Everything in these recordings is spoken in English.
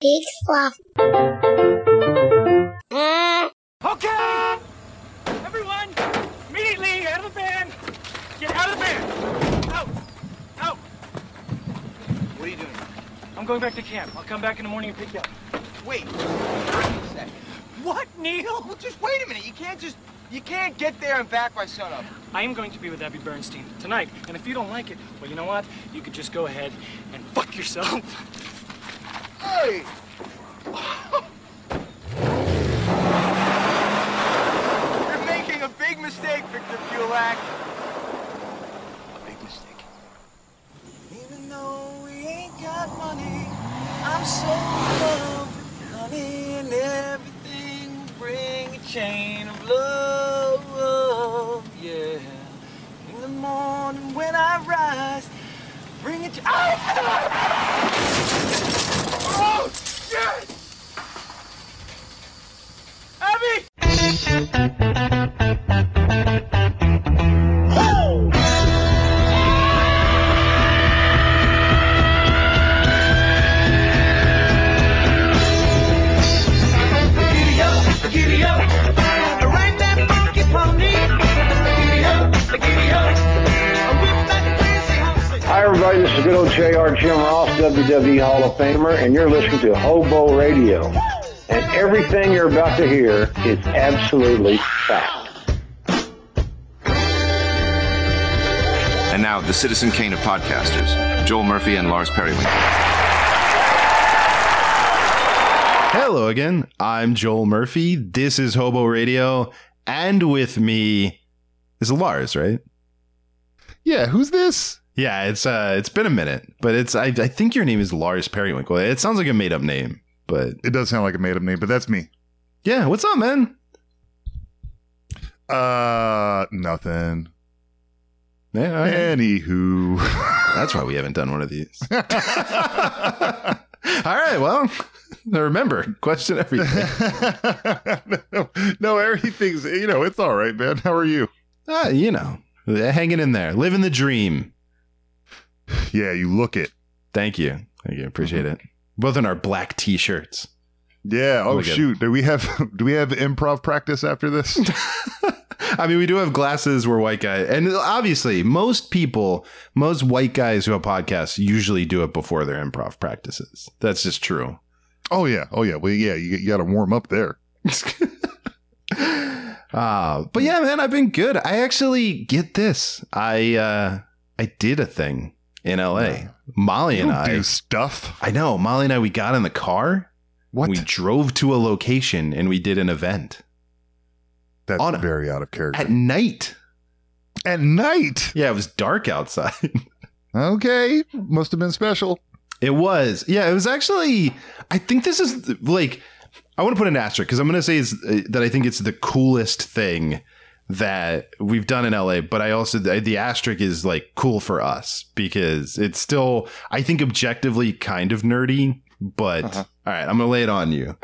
Big fluff. Mm. Okay! Everyone, immediately out of the van! Get out of the van! Out! Out! What are you doing? I'm going back to camp. I'll come back in the morning and pick you up. Wait. Wait a second. What, Neil? Well, just wait a minute. You can't just. You can't get there and back by sunup. I am going to be with Abby Bernstein tonight, and if you don't like it, well, you know what? You could just go ahead and fuck yourself. Hey! You're making a big mistake, Victor Pulak. A big mistake. Even though we ain't got money, I'm so in love with honey and everything bring a chain of love, yeah. In the morning when I rise, bring it. Oh! Oh, shit! Abby! Good old JR Jim Ross, WWE Hall of Famer, and you're listening to Hobo Radio. And everything you're about to hear is absolutely fact. And now, the Citizen Kane of podcasters, Joel Murphy and Lars Periwinkle. Hello again. I'm Joel Murphy. This is Hobo Radio, and with me is Lars, right? Yeah, who's this? Yeah, it's uh, it's been a minute, but it's I, I think your name is Lars Periwinkle. It sounds like a made up name, but It does sound like a made up name, but that's me. yeah, what's up, man? Uh, nothing. Yeah, all right. Anywho. that's why we haven't done one of these. all right, well, remember, question everything. no, no, everything's, you know, it's all right, man. How are you? Ah, you know, hanging in there, living the dream. Yeah, you look it. Thank you, thank you, appreciate it. Both in our black t-shirts. Yeah. Oh, shoot. Do we have, do we have improv practice after this? I mean, we do have glasses. We're white guys, and obviously, most people, most white guys who have podcasts, usually do it before their improv practices. That's just true. oh, yeah. Oh, yeah. Well, yeah, you, you got to warm up there. uh, but yeah, man, I've been good. I actually get this. I uh, I did a thing in LA. Molly You and I. do stuff. I know. Molly and I. We got in the car. What? We drove to a location and we did an event That's on- very out of character. at night. At night. Yeah, it was dark outside. Okay. Must have been special. It was. Yeah, it was actually. I think this is like. I want to put an asterisk because I'm going to say is uh, that I think it's the coolest thing that we've done in LA. But I also the, the asterisk is like cool for us because it's still I think objectively kind of nerdy. But Uh-huh. all right, I'm going to lay it on you.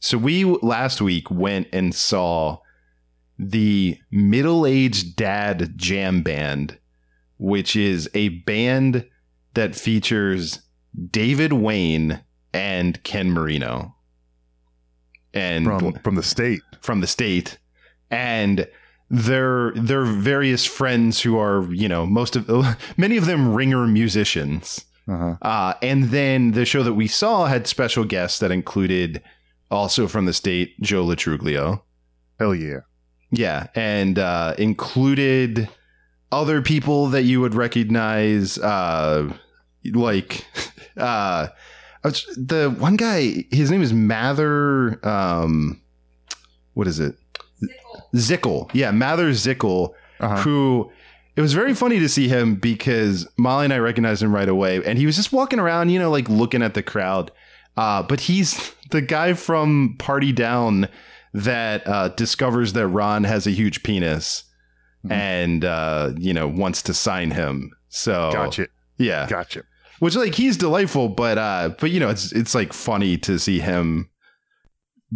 So we last week went and saw the middle aged dad jam band, which is a band that features David Wain and Ken Marino. And From, from the state. from the state and their their various friends who are you know most of many of them ringer musicians Uh-huh. uh, and then the show that we saw had special guests that included also from the state joe lo truglio Hell yeah. yeah and uh, included other people that you would recognize uh, like uh, the one guy his name is mather um, what is it Zickel. Yeah, Mather Zickel, Uh-huh. who it was very funny to see him because Molly and I recognized him right away. And he was just walking around, you know, like looking at the crowd. Uh, but he's the guy from Party Down that uh, discovers that Ron has a huge penis Mhm. and, uh, you know, wants to sign him. So, Gotcha. yeah. Gotcha. Which, like, he's delightful, but, uh, but, you know, it's, it's like funny to see him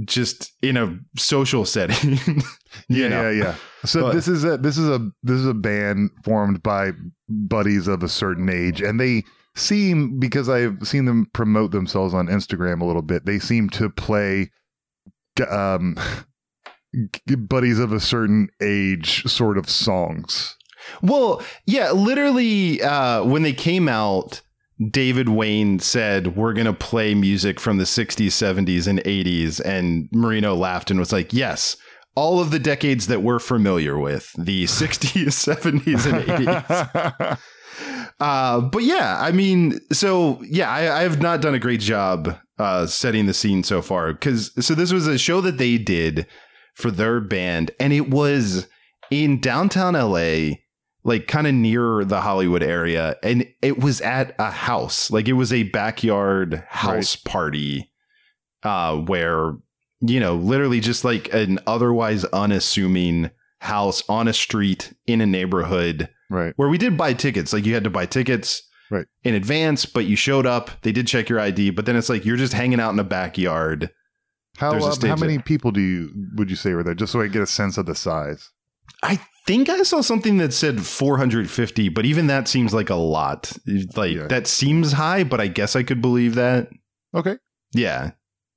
just in a social setting. Yeah, know? yeah, yeah. So But- this is a this is a this is a band formed by buddies of a certain age, and they seem because I've seen them promote themselves on Instagram a little bit. They seem to play um buddies of a certain age sort of songs. Well, yeah, literally, uh, when they came out, David Wain said, We're going to play music from the 60s, 70s, and 80s. And Marino laughed and was like, Yes, all of the decades that we're familiar with the 60s, 70s, and 80s. Uh, but yeah, I mean, so yeah, I, I have not done a great job uh, setting the scene so far because so this was a show that they did for their band, and it was in downtown LA, like kind of near the Hollywood area, and it was at a house, like it was a backyard house party, uh, where you know, literally just like an otherwise unassuming house on a street in a neighborhood right. where we did buy tickets. Like you had to buy tickets Right. in advance, but you showed up. They did check your ID, but then it's like you're just hanging out in a backyard. How um, how there. many people do you would you say were there? Just so I get a sense of the size. I think I saw something that said 450, but even that seems like a lot. Like Yeah. that seems high, but I guess I could believe that. Okay. Yeah.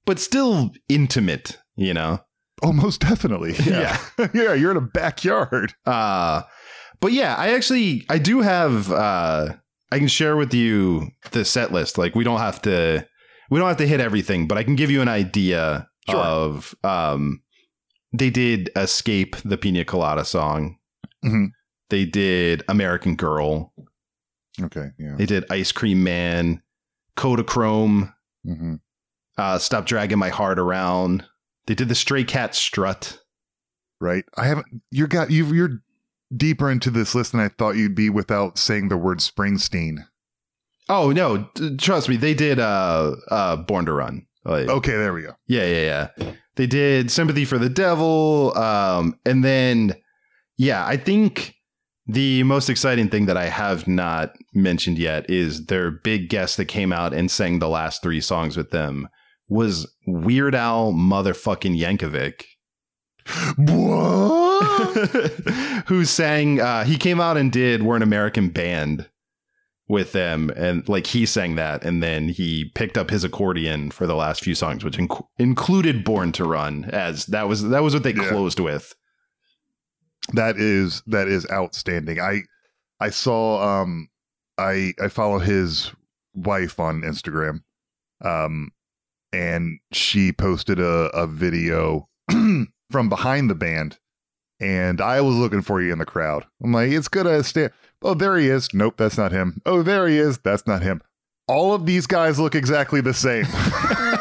But still intimate, you know? Oh, most definitely. Yeah. yeah, you're in a backyard. Uh but yeah, I actually I do have uh I can share with you the set list. Like we don't have to we don't have to hit everything, but I can give you an idea Sure. of um they did Escape the Pina Colada song. Mhm. They did American Girl. Okay. Yeah. They did Ice Cream Man, Kodachrome, hmm uh Stop Dragging My Heart Around. They did the Stray Cat Strut. Right. I haven't. You got you. You're deeper into this list than I thought you'd be without saying the word Springsteen. Oh no, trust me, they did uh uh Born to Run. Like, Okay, there we go. Yeah, yeah, yeah. They did Sympathy for the Devil. Um, and then, yeah, I think the most exciting thing that I have not mentioned yet is their big guest that came out and sang the last three songs with them was Weird Al motherfucking Yankovic. Who sang uh he came out and did we're an american band with them and like he sang that and then he picked up his accordion for the last few songs which inc- included born to run as that was that was what they Yeah. closed with that is that is outstanding. I I saw um I I follow his wife on Instagram. Um and she posted a, a video from behind the band and I was looking for you in the crowd. I'm like, it's gonna stand. Oh, there he is. Nope, that's not him. Oh, there he is. That's not him. All of these guys look exactly the same.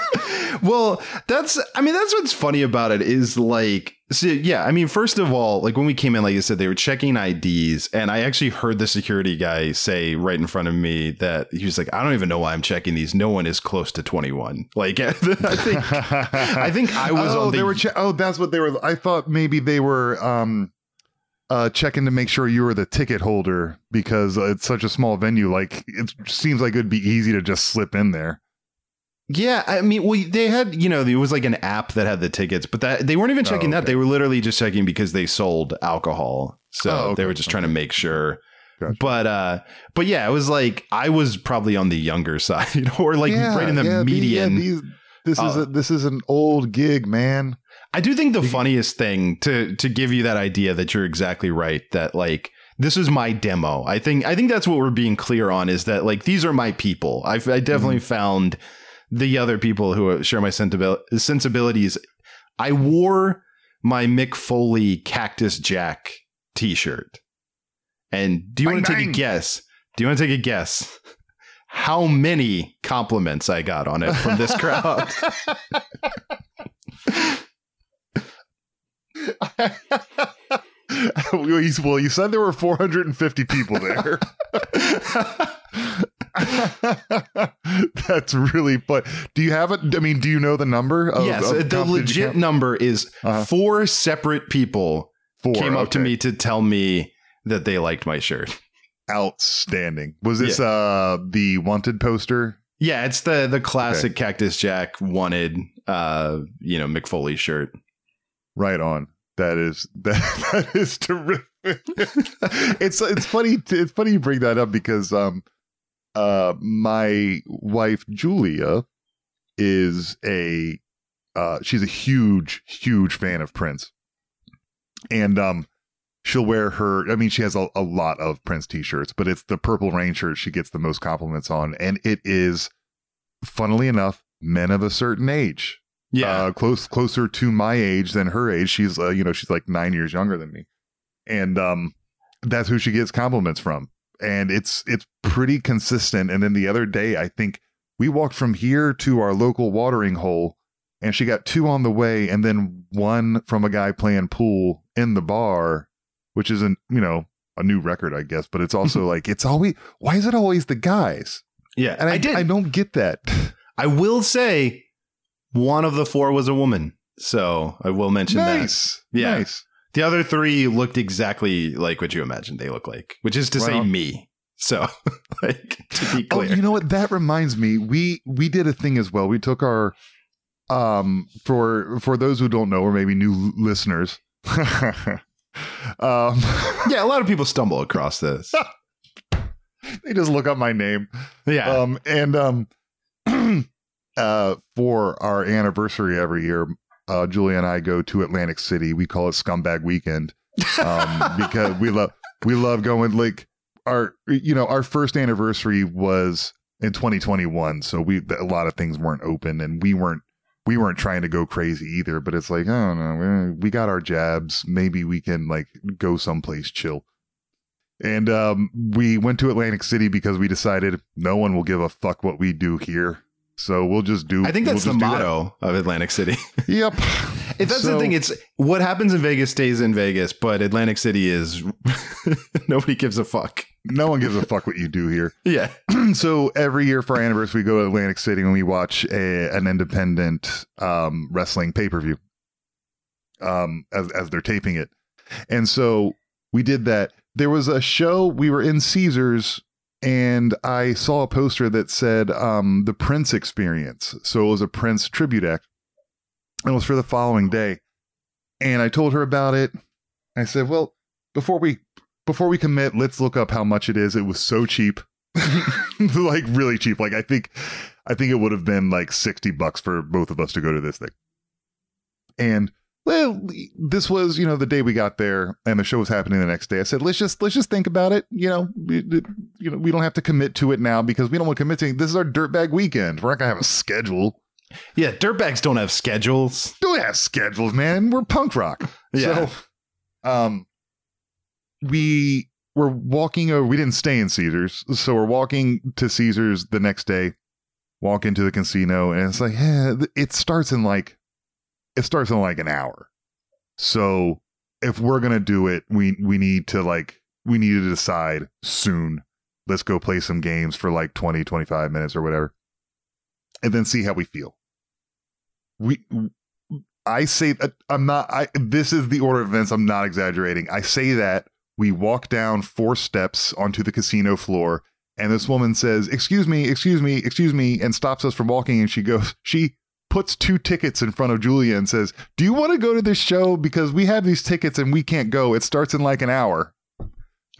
well that's i mean that's what's funny about it is like so yeah i mean first of all like when we came in like you said they were checking ids and i actually heard the security guy say right in front of me that he was like i don't even know why i'm checking these no one is close to 21 like i think i think i was oh, on the they were. Che- oh, that's what they were. I thought maybe they were um, uh, checking to make sure you were the ticket holder because it's such a small venue. Like it seems like it'd be easy to just slip in there. Yeah, I mean, well, they had you know, it was like an app that had the tickets, but that they weren't even checking Oh, that. They were literally just checking because they sold alcohol, so Oh, they were just trying to make sure. Gotcha. But uh, but yeah, it was like I was probably on the younger side, or like right in the yeah, the- median. yeah, these- this is Uh, a, this is an old gig, man. I do think the funniest thing to to give you that idea that you're exactly right that like this is my demo. I think I think that's what we're being clear on is that like these are my people. I've, I definitely Mm-hmm. found the other people who share my sensibilities. I wore my Mick Foley Cactus Jack T-shirt, and do you want to take a guess? Do you want to take a guess? How many compliments I got on it from this crowd? well, you said there were 450 people there. That's really but Do you have it? I mean, do you know the number? Of, yes, of the legit number is Uh-huh. four separate people Four, came up to me to tell me that they liked my shirt. Outstanding. Was this uh the wanted poster? Yeah, it's the the classic Cactus Jack wanted uh you know Mick Foley shirt. Right on. That is that, that is terrific. it's it's funny it's funny you bring that up because um uh, my wife Julia is a uh, she's a huge, huge fan of Prince, and um, she'll wear her. I mean, she has a, a lot of Prince T-shirts, but it's the Purple Rain shirt she gets the most compliments on, and it is, funnily enough, men of a certain age. Yeah. uh, close closer to my age than her age. She's uh, you know she's like nine years younger than me, and um, that's who she gets compliments from, and it's it's pretty consistent. And then the other day, I think we walked from here to our local watering hole, and she got two on the way, and then one from a guy playing pool in the bar, which isn't you know a new record, I guess, but it's also like it's always why is it always the guys? yeah. And I, I did. I don't get that. I will say one of the four was a woman. So I will mention that. nice, Yeah. nice. The other three looked exactly like what you imagined they look like, which is to Right say me. So, like, to be Oh, clear. you know what? That reminds me. We we did a thing as well. We took our um for for those who don't know or maybe new listeners. um yeah, a lot of people stumble across this. they just look up my name. Yeah. Um and um uh for our anniversary every year, uh Julia and I go to Atlantic City. We call it Scumbag Weekend. Um because we love we love going like our you know our first anniversary was in 2021 so we a lot of things weren't open and we weren't we weren't trying to go crazy either but it's like i don't know we got our jabs maybe we can like go someplace chill and um we went to atlantic city because we decided no one will give a fuck what we do here so we'll just do I think that's we'll the do that. motto of Atlantic City. yep If that's So- the thing. It's what happens in Vegas stays in Vegas, but Atlantic City is nobody gives a fuck. no one gives a fuck what you do here Yeah. so every year for our anniversary, we go to Atlantic City and we watch a, an independent um, wrestling pay per view um, as as they're taping it. And so we did that. There was a show. We were in Caesars, and I saw a poster that said um, the Prince Experience. So it was a Prince tribute act. It was for the following day, and I told her about it. I said, "Well, before we before we commit, let's look up how much it is. It was so cheap." like really cheap. Like I think I think it would have been like 60 bucks for both of us to go to this thing. And well, this was, you know, the day we got there and the show was happening the next day. I said, let's just let's just think about it. You know, we, you know, we don't have to commit to it now because we don't want to commit to this is our dirtbag weekend. We're not gonna have a schedule. Yeah. Dirtbags don't have schedules. Don't have schedules, man. We're punk rock. Yeah. So um we were walking over we didn't stay in Caesars. So we're walking to Caesars the next day, walk into the casino, and it's like, eh, it starts in like it starts in like an hour. So if we're gonna do it, we we need to like we need to decide soon. Let's go play some games for like 20, 25 minutes or whatever. And then see how we feel. We I say that I'm not I this is the order of events. I'm not exaggerating. I say that we walk down four steps onto the casino floor and this woman says, "Excuse me, excuse me, excuse me," and stops us from walking and she goes, she puts two tickets in front of Julia and says, "Do you want to go to this show because we have these tickets and we can't go. It starts in like an hour."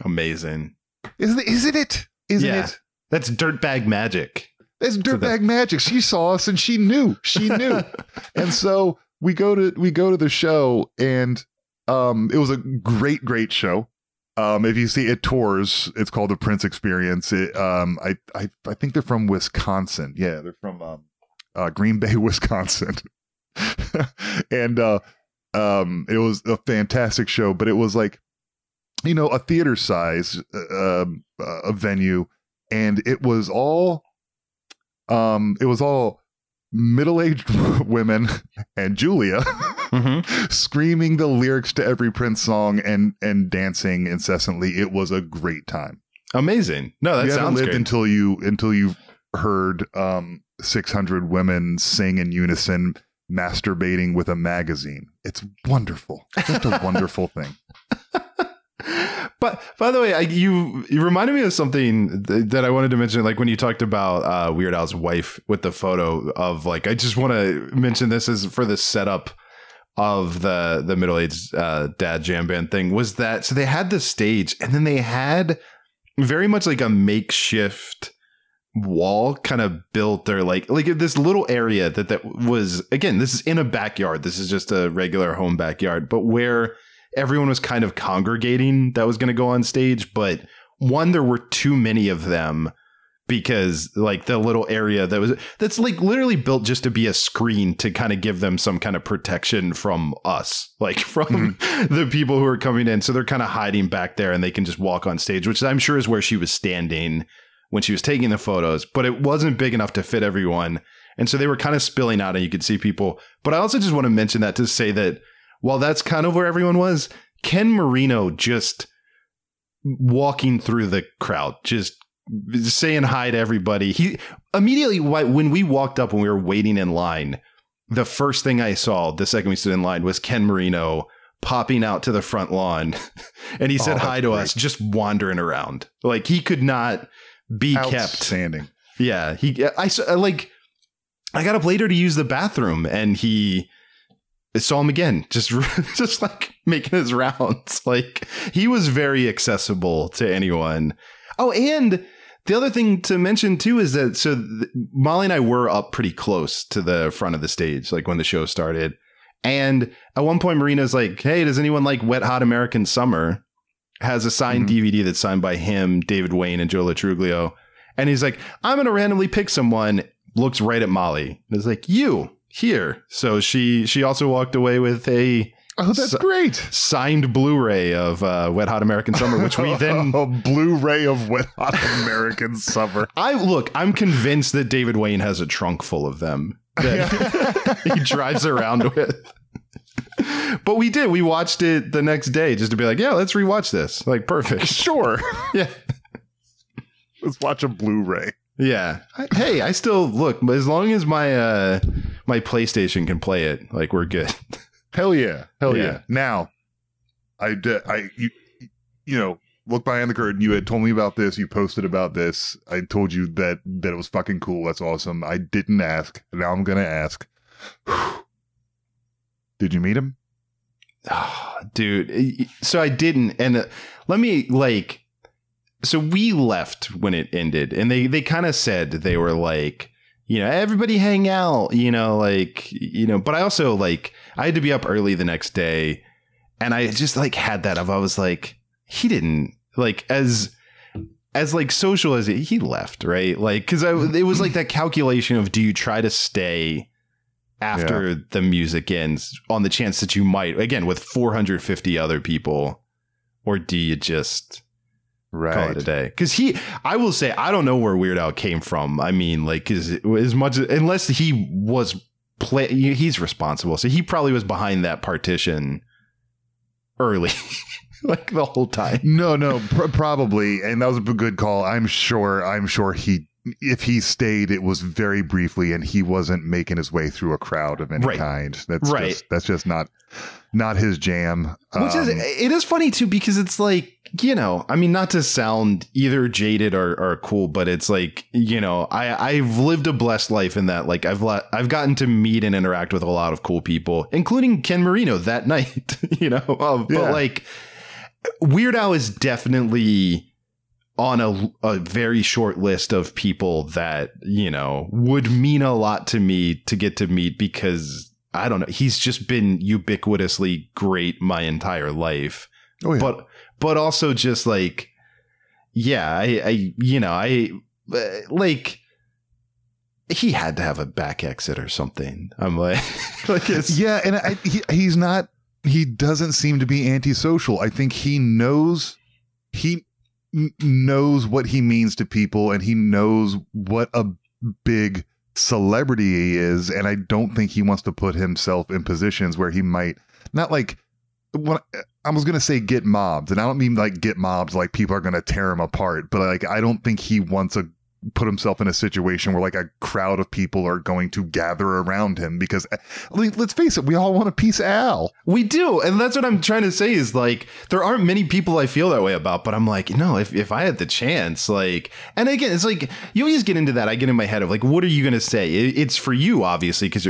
Amazing. Isn't it? Isn't it? Isn't Yeah. it? That's dirtbag magic. So dirtbag magic. She saw us and she knew. She knew. and so we go to we go to the show and um it was a great great show. Um if you see it tours, it's called the Prince Experience. It um I I I think they're from Wisconsin. Yeah, they're from um uh Green Bay, Wisconsin. and uh um it was a fantastic show, but it was like you know, a theater size uh, um, uh, a venue and it was all um it was all middle-aged women and Julia Mm-hmm. screaming the lyrics to every Prince song and and dancing incessantly. It was a great time. Amazing. No, that you sounds lived great. until you until you heard um 600 women sing in unison masturbating with a magazine. It's wonderful. Just a wonderful thing. but by the way, I, you you reminded me of something th- that I wanted to mention. Like when you talked about uh, Weird Al's wife with the photo of like, I just want to mention this as for the setup of the the middle aged uh, dad jam band thing. Was that so? They had the stage, and then they had very much like a makeshift wall kind of built or like like this little area that that was again this is in a backyard. This is just a regular home backyard but where everyone was kind of congregating that was going to go on stage but one there were too many of them because like the little area that was that's like literally built just to be a screen to kind of give them some kind of protection from us like from mm-hmm. the people who are coming in. So they're kind of hiding back there and they can just walk on stage which i'm sure is where she was standing when she was taking the photos but it wasn't big enough to fit everyone and so they were kind of spilling out and you could see people but i also just want to mention that to say that while that's kind of where everyone was ken marino just walking through the crowd just saying hi to everybody. He immediately when we walked up when we were waiting in line, the first thing I saw the second we stood in line was Ken Marino popping out to the front lawn, and he said Oh, hi to great. us, just wandering around. Like he could not be kept. standing. Yeah, he. I saw like I got up later to use the bathroom, and he saw him again, just just like making his rounds. Like he was very accessible to anyone. Oh, and the other thing to mention too is that so th- Molly and I were up pretty close to the front of the stage, like when the show started. And at one point, Marino's like, "Hey, does anyone like Wet Hot American Summer?" Has a signed DVD that's signed by him, David Wain, and Joe Lo Truglio. And he's like, "I'm gonna randomly pick someone." Looks right at Molly. And is like, "You here?" So she she also walked away with a Oh, that's great. signed Blu-ray of uh, Wet Hot American Summer, which we then a Blu-ray of Wet Hot American Summer. I look, I'm convinced that David Wain has a trunk full of them that he drives around with. But we did. We watched it the next day just to be like, yeah, let's rewatch this. Like, perfect. Sure. Yeah. Let's watch a Blu-ray. Yeah. I- hey, I still look, as long as my uh my PlayStation can play it, like we're good. Hell yeah. Hell yeah. Yeah. Now, I, d- I, you, you know, look behind the curtain. You had told me about this. You posted about this. I told you that that it was fucking cool. That's awesome. I didn't ask. Now I'm gonna ask. Did you meet him? Oh, dude. So I didn't. And uh, let me like, so we left when it ended, and they they kind of said they were like, you know, everybody hang out, you know, like, you know. But I also like, I had to be up early the next day, and I just like had that of I was like, he didn't like as as like social as he, he left, right? Like, because it was like that calculation of do you try to stay after the music ends on the chance that you might again with 450 other people or do you just call it a day? Because he i will say i don't know where weird al came from. I mean like is as much unless he was play he's responsible. So he probably was behind that partition early like the whole time. No, no, pr- probably, and that was a good call. I'm sure. I'm sure he, if he stayed, it was very briefly, and he wasn't making his way through a crowd of any Right. kind. That's Right. Just, that's just not, not his jam. Which is Um, it is funny too because it's like you know I mean not to sound either jaded or, or cool but it's like you know I I've lived a blessed life in that like I've let, I've gotten to meet and interact with a lot of cool people including Ken Marino that night you know um, Yeah. but like Weird Al is definitely on a, a very short list of people that you know would mean a lot to me to get to meet because I don't know he's just been ubiquitously great my entire life oh, yeah. but but also just like yeah I I you know I uh, like he had to have a back exit or something I'm like like it's yeah, and I, he, he's not. He doesn't seem to be antisocial. I think he knows he knows what he means to people, and he knows what a big celebrity he is. And I don't think he wants to put himself in positions where he might not like. When I was gonna say get mobbed, and I don't mean like get mobbed like people are gonna tear him apart, but like I don't think he wants to put himself in a situation where like a crowd of people are going to gather around him because let's face it, we all want a piece of Al. We do. And that's what I'm trying to say is like, there aren't many people I feel that way about, but I'm like, no, if, if I had the chance, like, and again, it's like, you always get into that. I get in my head of like, what are you going to say? It, it's for you, obviously, because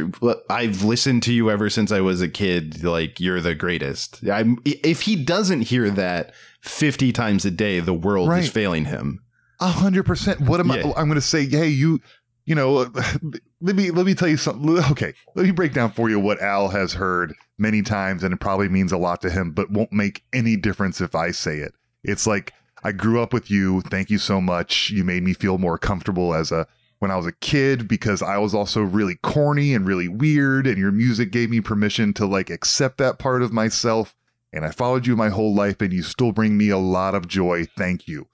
I've listened to you ever since I was a kid. Like, you're the greatest. I'm, if he doesn't hear that 50 times a day, the world Right. is failing him. A hundred percent. What am Yeah. I? I'm going to say, hey, you, you know, let me let me tell you something. Okay, let me break down for you what Al has heard many times, and it probably means a lot to him, but won't make any difference if I say it. It's like I grew up with you. Thank you so much. You made me feel more comfortable as a when I was a kid because I was also really corny and really weird, and your music gave me permission to like accept that part of myself. And I followed you my whole life, and you still bring me a lot of joy. Thank you.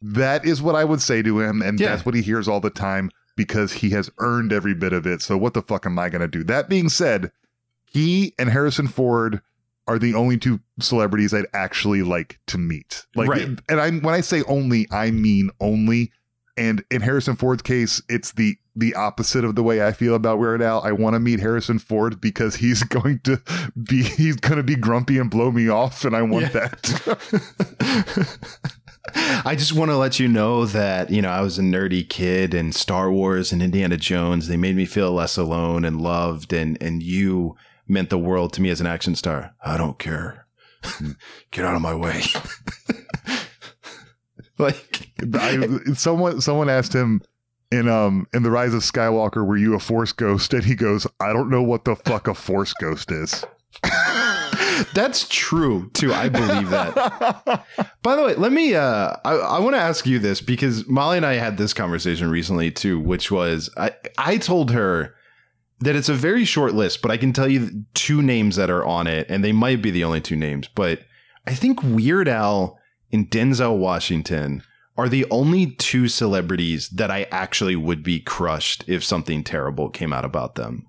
That is what I would say to him, and Yeah. that's what he hears all the time because he has earned every bit of it. So what the fuck am I going to do? That being said, he and Harrison Ford are the only two celebrities I'd actually like to meet. Like, Right. and I when I say only, I mean only. And in Harrison Ford's case, it's the the opposite of the way I feel about Weird Al. I want to meet Harrison Ford because he's going to be he's going to be grumpy and blow me off, and I want Yeah. that. I just want to let you know that, you know, I was a nerdy kid and Star Wars and Indiana Jones, they made me feel less alone and loved and and you meant the world to me as an action star. I don't care. Get out of my way. like I, someone someone asked him in um in the Rise of Skywalker, "Were you a Force ghost?" And he goes, "I don't know what the fuck a Force ghost is." That's true too. I believe that. By the way, let me uh I, I want to ask you this because Molly and I had this conversation recently too, which was I I told her that it's a very short list, but I can tell you two names that are on it, and they might be the only two names, but I think Weird Al and Denzel Washington are the only two celebrities that I actually would be crushed if something terrible came out about them.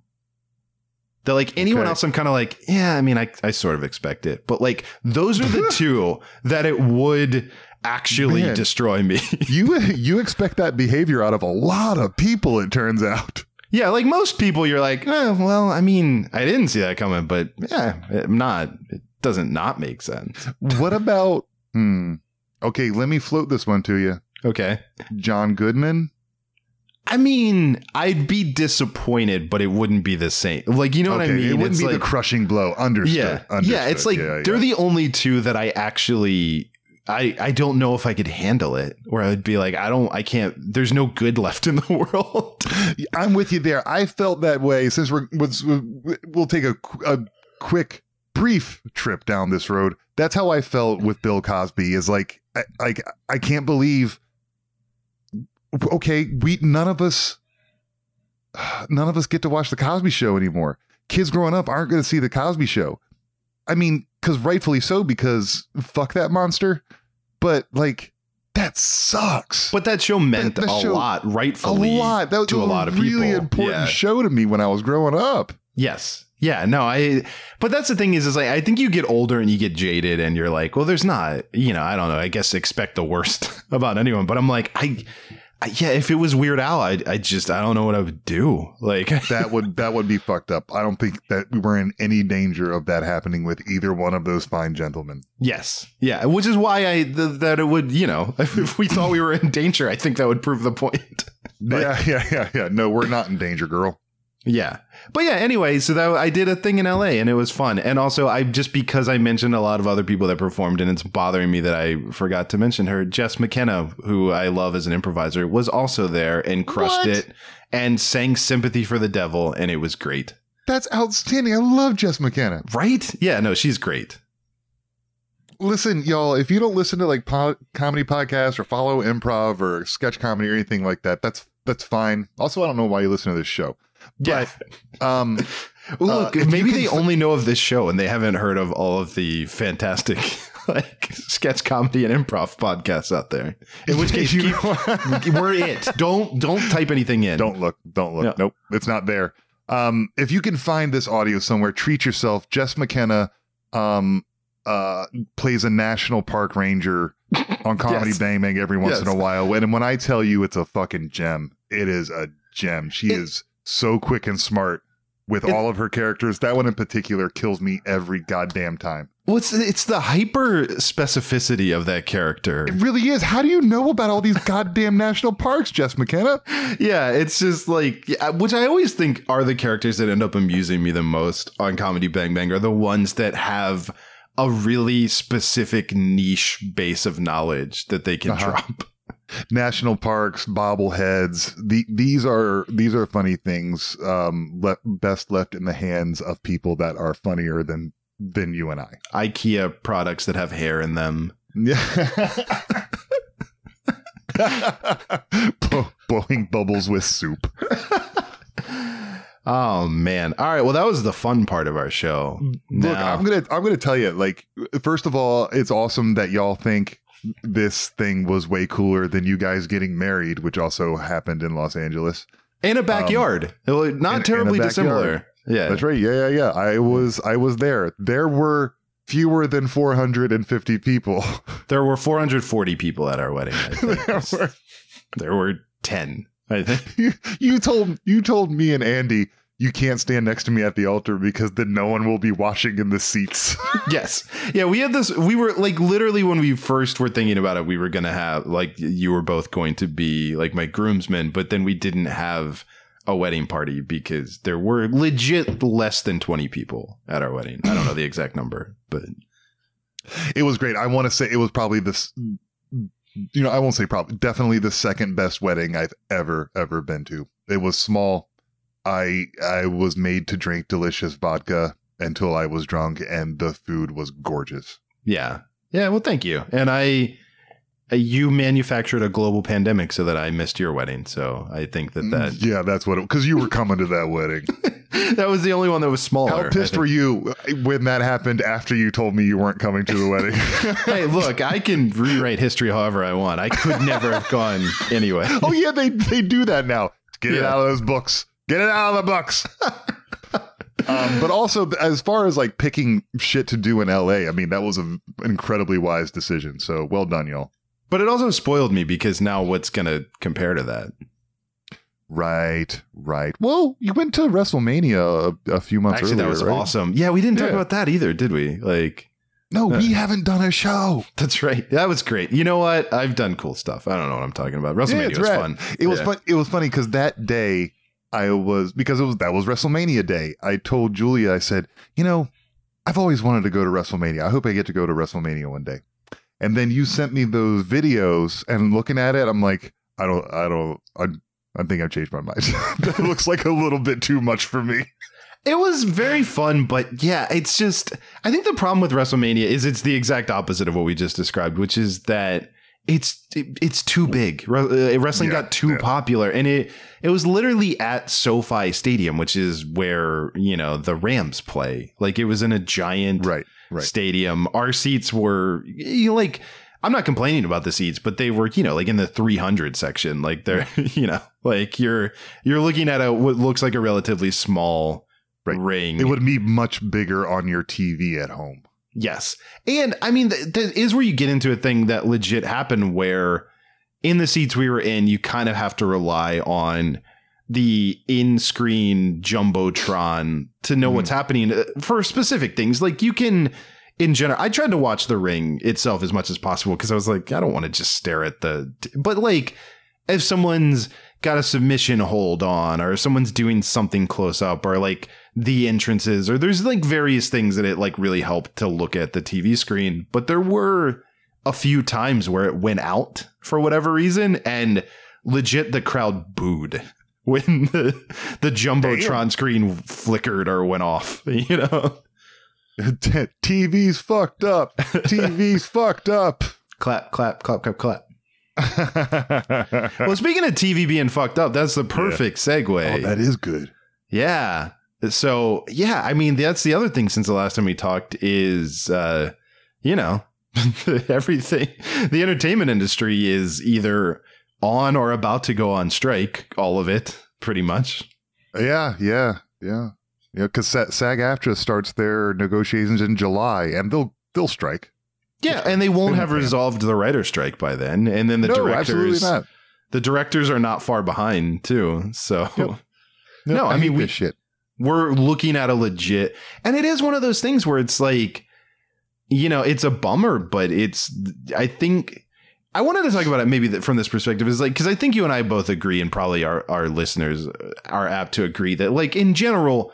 That like anyone Okay. else, I'm kind of like, yeah, I mean, I, I sort of expect it, but like those are the two that it would actually Man. destroy me. you you expect that behavior out of a lot of people. It turns out. yeah, like most people, you're like, eh, well, I mean, I didn't see that coming, but yeah, I'm not. It doesn't not make sense. What about? Hmm. Okay, let me float this one to you. Okay. John Goodman. I mean, I'd be disappointed, but it wouldn't be the same. Like, you know what I mean? it wouldn't It's be the like- crushing blow. Understood. Yeah, Understood. yeah. It's like Yeah, they're yeah. the only two that I actually. I, I don't know if I could handle it where I would be like I don't I can't there's no good left in the world. I'm with you there. I felt that way since we're we'll take a, a quick brief trip down this road. That's how I felt with Bill Cosby. Is like I, like I can't believe. Okay, we none of us, none of us get to watch the Cosby Show anymore. Kids growing up aren't going to see the Cosby Show. I mean, because rightfully so, because fuck that monster. But like, that sucks. But that show meant That- that a show- lot, a rightfully. lot. That was to a lot of really people. important Yeah. show to me when I was growing up. Yes. Yeah, no, I but that's the thing is is like I think you get older and you get jaded and you're like, well there's not, you know, I don't know, I guess expect the worst about anyone, but I'm like I yeah, if it was Weird Al, I I just I don't know what I would do. Like That would that would be fucked up. I don't think that we were in any danger of that happening with either one of those fine gentlemen. Yes. Yeah, which is why I th- that it would, you know, if we thought we were in danger, I think that would prove the point. But- yeah, yeah, yeah, yeah. No, we're not in danger, girl. Yeah. But yeah, anyway, so that I did a thing in LA and it was fun. And also I just because I mentioned a lot of other people that performed and it's bothering me that I forgot to mention her, Jess McKenna, who I love as an improviser, was also there and crushed What? it and sang Sympathy for the Devil and it was great. That's outstanding. I love Jess McKenna. Right? Yeah, no, she's great. Listen, y'all, if you don't listen to like po- comedy podcasts or follow improv or sketch comedy or anything like that, that's that's fine. Also, I don't know why you listen to this show. Yeah. Um, Look, you maybe they f- only know of this show and they haven't heard of all of the fantastic like sketch comedy and improv podcasts out there. In which case, You keep, we're it. Don't don't type anything in. Don't look. Don't look. Yeah. Nope. It's not there. Um, if you can find this audio somewhere, treat yourself. Jess McKenna um, uh, plays a national park ranger on Comedy Yes. Bang Bang every once Yes. in a while. And when I tell you it's a fucking gem, it is a gem. She It- is so quick and smart with It- all of her characters. That one in particular kills me every goddamn time. Well, it's it's the hyper specificity of that character. It really is. How do you know about all these goddamn national parks, Jess McKenna? Yeah, it's just like which I always think are the characters that end up amusing me the most on Comedy Bang Bang are the ones that have a really specific niche base of knowledge that they can Uh-huh. drop. National parks, bobbleheads. The, these are these are funny things. Um, le- best left in the hands of people that are funnier than than you and I. IKEA products that have hair in them. Yeah. Blow- blowing bubbles with soup. Oh man. All right. Well, that was the fun part of our show. Look, Now- I'm gonna I'm gonna tell you. Like, first of all, it's awesome that y'all think this thing was way cooler than you guys getting married, which also happened in Los Angeles. in a backyard. Um, it was in- in not terribly backyard. dissimilar. Yeah. That's right. Yeah, yeah, yeah. I was I was there. There were fewer than 450 people. There were 440 people at our wedding. There were there were 10. I think. you, you told you told me and Andy you can't stand next to me at the altar because then no one will be watching in the seats. yes. Yeah, we had this we were like literally when we first were thinking about it, we were going to have like you were both going to be like my groomsmen, but then we didn't have a wedding party because there were legit less than 20 people at our wedding. I don't know the exact number, but it was great. I want to say it was probably this you know, I won't say probably definitely the second best wedding I've ever ever been to. It was small. I I was made to drink delicious vodka until I was drunk and the food was gorgeous. yeah. Yeah, well thank you. And I uh, you manufactured a global pandemic so that I missed your wedding. So I think that that yeah, that's what it because you were coming to that wedding. that was the only one that was smaller. How pissed were you when that happened after you told me you weren't coming to the wedding? hey, look, I can rewrite history however I want. I could never have gone anyway. oh yeah, they they do that now. Get it out of those books. Get it out of the books. um, but also, as far as like picking shit to do in LA, I mean that was an incredibly wise decision. So well done, y'all. But it also spoiled me because now what's going to compare to that? Right, right. Well, you went to WrestleMania a, a few months Actually, earlier. that was right? awesome. Yeah, we didn't talk Yeah. about that either, did we? Like, No, we haven't done a show. that's right. That was great. You know what? I've done cool stuff. I don't know what I'm talking about. WrestleMania it's was rad. fun. It was Yeah. fun. It was funny because that day I was because it was that was WrestleMania day. I told Julia, I said, you know, I've always wanted to go to WrestleMania. I hope I get to go to WrestleMania one day. And then you sent me those videos, and looking at it, I'm like, I don't, I don't, I, I think I've changed my mind. that looks like a little bit too much for me. It was very fun, but yeah, it's just I think the problem with WrestleMania is it's the exact opposite of what we just described, which is that it's it- it's too big. Uh, Wrestling Yeah, got too yeah. popular, and it it was literally at SoFi Stadium, which is where you know the Rams play. Like it was in a giant Right, right. stadium. Our seats were you know, like I'm not complaining about the seats, but they were you know like in the 300 section. Like they're you know like you're you're looking at a what looks like a relatively small Right. ring. It would be much bigger on your TV at home. Yes. And I mean, that is where you get into a thing that legit happened where in the seats we were in, you kind of have to rely on the in screen Jumbotron to know what's happening uh, for specific things. Like you can, in general, I tried to watch the ring itself as much as possible because I was like, I don't want to just stare at the, but like, if someone's got a submission hold on or someone's doing something close up or like the entrances or there's like various things that it like really helped to look at the TV screen but there were a few times where it went out for whatever reason and legit the crowd booed when the the jumbotron screen flickered or went off you know TV's fucked up. TV's fucked up. clap clap clap clap clap well speaking of TV being fucked up that's the perfect segue Oh, that is good. Yeah. So yeah, I mean that's the other thing since the last time we talked is uh you know everything the entertainment industry is either on or about to go on strike, all of it, pretty much. Yeah, yeah, yeah, yeah. Because SAG AFTRA starts their negotiations in July, and they'll they'll strike. Yeah, and they won't have resolved the writer strike by then. And then the no, directors not. the directors are not far behind too. So Yep. No, I mean, we- shit. we're looking at a legit and it is one of those things where it's like you know it's a bummer but it's i think i wanted to talk about it maybe that from this perspective is like because i think you and i both agree and probably our, our listeners are apt to agree that like in general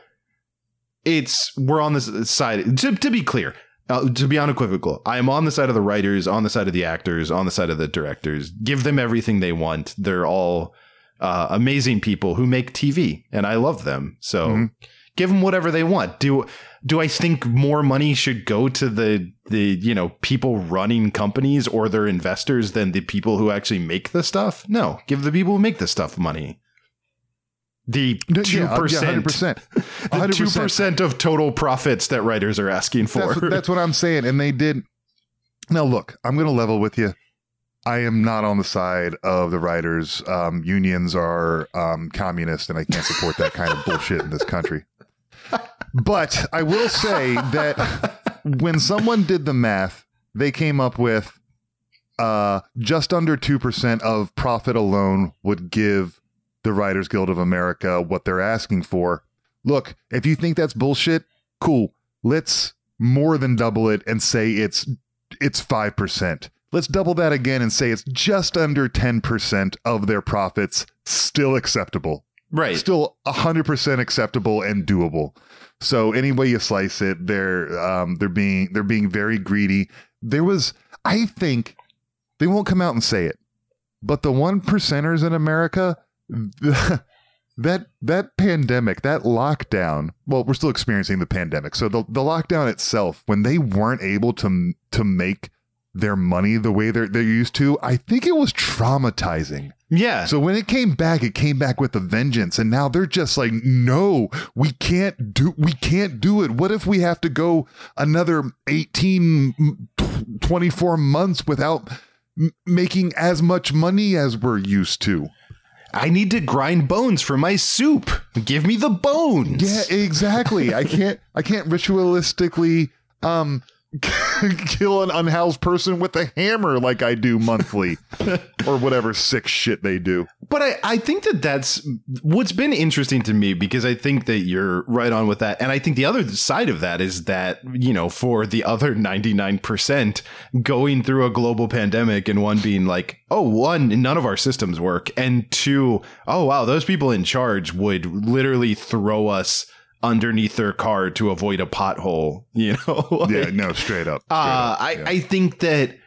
it's we're on this side to, to be clear Uh, to be unequivocal, I am on the side of the writers, on the side of the actors, on the side of the directors. Give them everything they want. They're all uh, amazing people who make TV, and I love them. So Mhm. give them whatever they want. Do do I think more money should go to the the you know people running companies or their investors than the people who actually make the stuff? No, give the people who make the stuff money. The two percent, the two 100%. of total profits that writers are asking for. That's, what- that's what I'm saying. And they did. Now, look, I'm going to level with you. I am not on the side of the writers. Um, unions are um, communist, and I can't support that kind of bullshit in this country. But I will say that when someone did the math, they came up with uh, just under 2% of profit alone would give the Writers Guild of America what they're asking for. Look, if you think that's bullshit, cool. Let's more than double it and say it's it's 5%. Let's double that again and say it's just under 10% of their profits still acceptable. Right. Still 100% acceptable and doable. So any way you slice it, they're um, they're being they're being very greedy. There was I think they won't come out and say it. But the one percenters in America that that pandemic, that lockdown. Well, we're still experiencing the pandemic. So the the lockdown itself, when they weren't able to to make their money the way they're they're used to, I think it was traumatizing. Yeah. So when it came back, it came back with a vengeance, and now they're just like, no, we can't do, we can't do it. What if we have to go another 18, 24 months without m- making as much money as we're used to? I need to grind bones for my soup. Give me the bones. Yeah, exactly. I can't, I can't ritualistically, um, kill an unhoused person with a hammer like I do monthly or whatever sick shit they do. But I, I think that that's what's been interesting to me because I think that you're right on with that. And I think the other side of that is that, you know, for the other 99% going through a global pandemic and one being like, oh, one, none of our systems work. And two, oh, wow, those people in charge would literally throw us underneath their car to avoid a pothole, you know? Like- Yeah, no, straight up. straight uh, up, I, yeah. I think that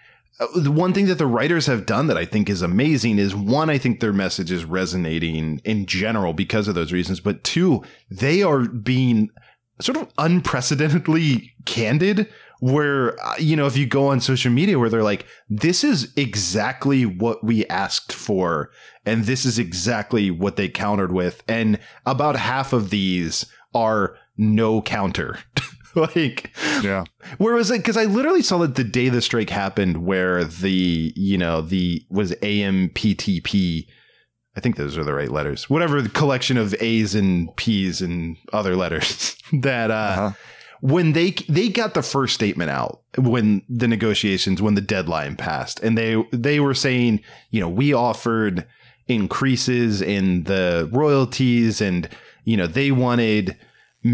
uh, the one thing that the writers have done that I think is amazing is one, I think their message is resonating in general because of those reasons, but two, they are being sort of unprecedentedly candid. Where, uh, you know, if you go on social media where they're like, this is exactly what we asked for, and this is exactly what they countered with. And about half of these are no counter. like, yeah. where was it? Because I literally saw that the day the strike happened, where the you know the was AMPTP. I think those are the right letters. Whatever the collection of A's and P's and other letters that uh, Uh-huh. when they they got the first statement out when the negotiations when the deadline passed and they they were saying you know we offered increases in the royalties and you know they wanted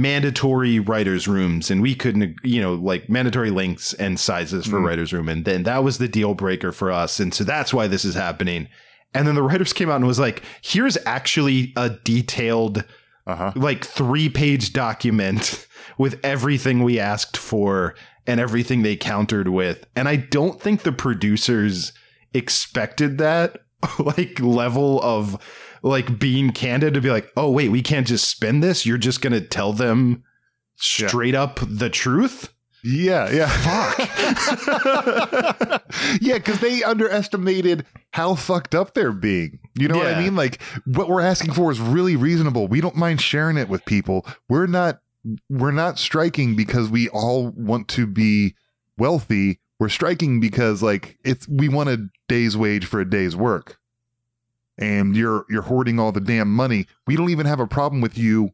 mandatory writers rooms and we couldn't you know like mandatory lengths and sizes for Mm. writers room and then that was the deal breaker for us and so that's why this is happening and then the writers came out and was like here's actually a detailed Uh-huh. like three page document with everything we asked for and everything they countered with. And I don't think the producers expected that like level of like being candid to be like, oh wait, we can't just spend this. You're just gonna tell them straight up the truth. Yeah, yeah. Fuck. yeah, because they underestimated how fucked up they're being. You know what I mean? Like what we're asking for is really reasonable. We don't mind sharing it with people. We're not we're not striking because we all want to be wealthy. We're striking because like it's we want a day's wage for a day's work. And you're you're hoarding all the damn money. We don't even have a problem with you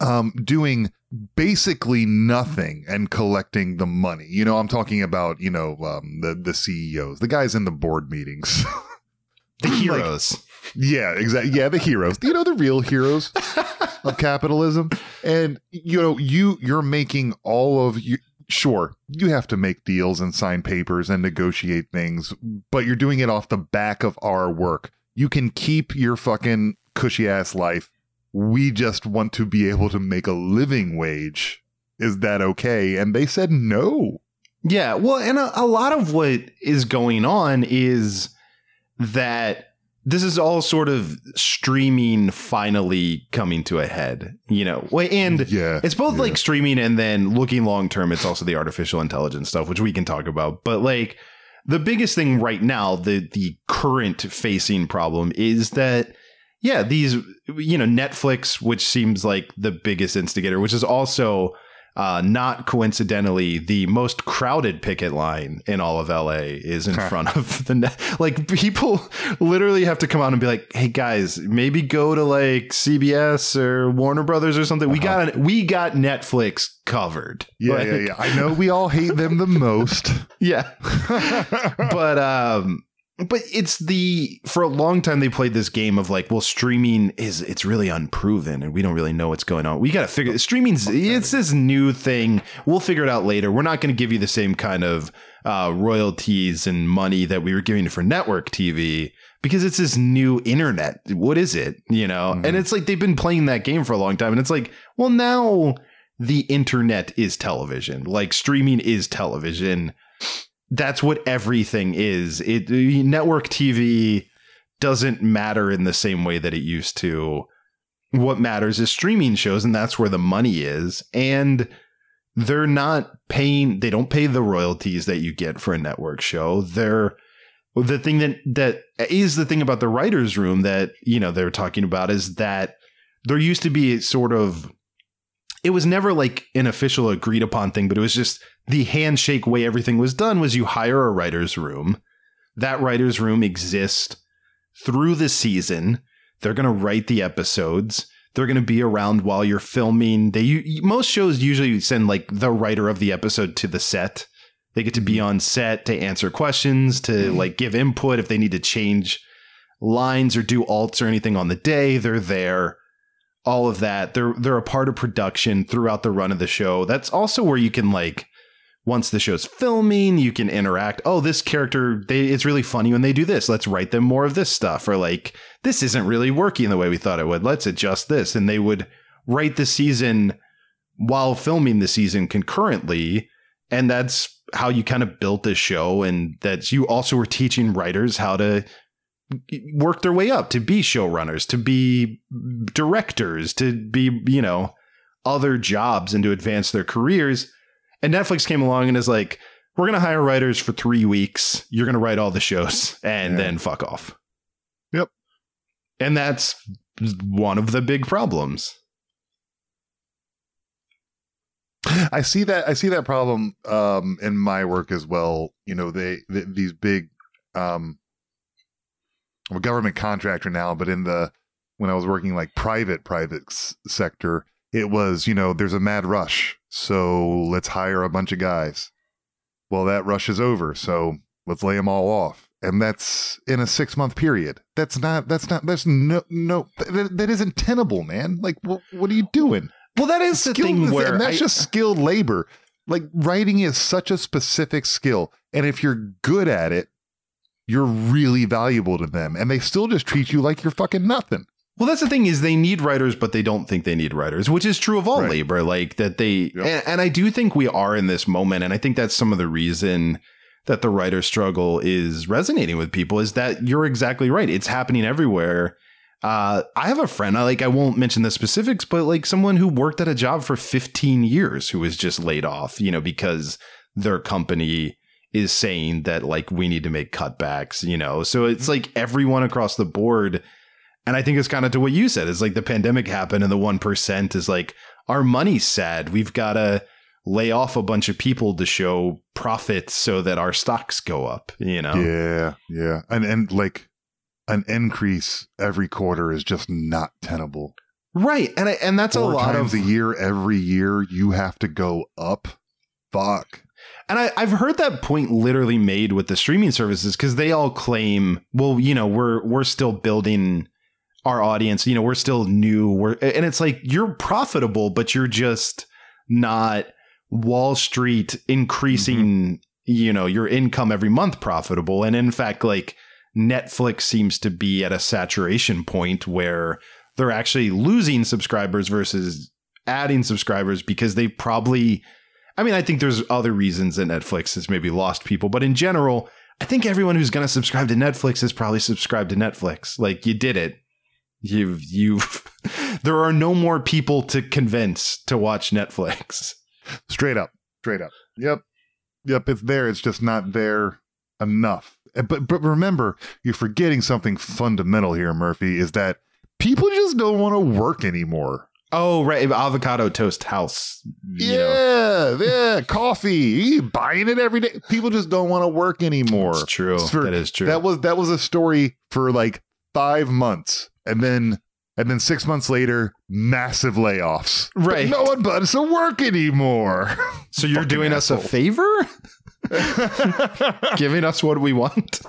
um doing basically nothing and collecting the money. You know, I'm talking about, you know, um, the the CEOs, the guys in the board meetings. The Like- heroes. yeah, exactly. Yeah, the heroes. You know, the real heroes of capitalism. And you know, you you're making all of you sure, you have to make deals and sign papers and negotiate things, but you're doing it off the back of our work. You can keep your fucking cushy ass life. We just want to be able to make a living wage is that okay? And they said no. Yeah, well, and a, a lot of what is going on is that this is all sort of streaming finally coming to a head, you know. And Yeah. it's both yeah. like streaming and then looking long term, it's also the artificial intelligence stuff, which we can talk about. But like the biggest thing right now, the the current facing problem is that yeah, these you know, Netflix, which seems like the biggest instigator, which is also uh, not coincidentally, the most crowded picket line in all of LA is in front of the net. Like people literally have to come out and be like, "Hey guys, maybe go to like CBS or Warner Brothers or something. We got we got Netflix covered." yeah, Like, yeah, yeah. I know we all hate them the most. yeah. but um but it's the for a long time they played this game of like well streaming is it's really unproven and we don't really know what's going on. We got to figure streaming's it's this new thing. We'll figure it out later. We're not going to give you the same kind of uh, royalties and money that we were giving for network tv because it's this new internet. What is it? You know? Mhm. and it's like they've been playing that game for a long time and it's like well now the internet is television. Like streaming is television that's what everything is. It network TV doesn't matter in the same way that it used to. What matters is streaming shows, and that's where the money is. And they're not paying. They don't pay the royalties that you get for a network show. They're the thing that that is the thing about the writers' room that you know they're talking about is that there used to be sort of. It was never like an official agreed upon thing, but it was just the handshake way everything was done was you hire a writer's room. That writer's room exists through the season. They're going to write the episodes. They're going to be around while you're filming. They most shows usually send like the writer of the episode to the set. They get to be mm-hmm. on set to answer questions, to mm-hmm. like give input if they need to change lines or do alts or anything on the day. They're there all of that. They're they're a part of production throughout the run of the show. That's also where you can like once the show's filming, you can interact. Oh, this character, they it's really funny when they do this. Let's write them more of this stuff. Or like, this isn't really working the way we thought it would. Let's adjust this. And they would write the season while filming the season concurrently. And that's how you kind of built this show. And that you also were teaching writers how to work their way up to be showrunners, to be directors, to be, you know, other jobs and to advance their careers. And Netflix came along and is like, we're going to hire writers for three weeks. You're going to write all the shows and Yeah. then fuck off. Yep. And that's one of the big problems. I see that. I see that problem um, in my work as well. You know, they, th these big. Um, I'm a government contractor now, but in the when I was working like private private s- sector, it was you know there's a mad rush, so let's hire a bunch of guys. Well, that rush is over, so let's lay them all off, and that's in a six month period. That's not. That's not. That's no no. That, that isn't tenable, man. Like, what, what are you doing? Well, that is the skilled- thing where and that's I- just skilled labor. Like writing is such a specific skill, and if you're good at it, you're really valuable to them, and they still just treat you like you're fucking nothing. Well, that's the thing is they need writers, but they don't think they need writers, which is true of all Right. labor. Like that they, Yep. and, and I do think we are in this moment, and I think that's some of the reason that the writer struggle is resonating with people is that you're exactly right. It's happening everywhere. Uh, I have a friend. I like. I won't mention the specifics, but like someone who worked at a job for 15 years who was just laid off. You know, because their company is saying that like we need to make cutbacks. You know, so it's like everyone across the board. And I think it's kind of to what you said. It's like the pandemic happened and the 1% is like, our money's sad. We've got to lay off a bunch of people to show profits so that our stocks go up, you know? Yeah, yeah, and and like an increase every quarter is just not tenable. Right. And I, and that's Four a lot times of a year, every year you have to go up. Fuck. And I, I've heard that point literally made with the streaming services because they all claim, well, you know, we're we're still building our audience. You know, we're still new. We're and it's like you're profitable, but you're just not Wall Street increasing, mm-hmm. you know, your income every month profitable. And in fact, like Netflix seems to be at a saturation point where they're actually losing subscribers versus adding subscribers because they probably I mean, I think there's other reasons that Netflix has maybe lost people, but in general, I think everyone who's going to subscribe to Netflix has probably subscribed to Netflix. Like you did it. You've you've there are no more people to convince to watch Netflix. Straight up. Straight up. Yep. Yep. It's there. It's just not there enough. Uh, But but remember, you're forgetting something fundamental here, Murphy, is that people just don't want to work anymore. Oh, right, avocado toast house. You know. yeah, yeah, coffee. You buying it every day. People just don't want to work anymore. It's true. For- that is true. That was that was a story for like five months, and then and then six months later, massive layoffs. But Right. no one wants to work anymore. so you're doing us a favor? Giving us what we want?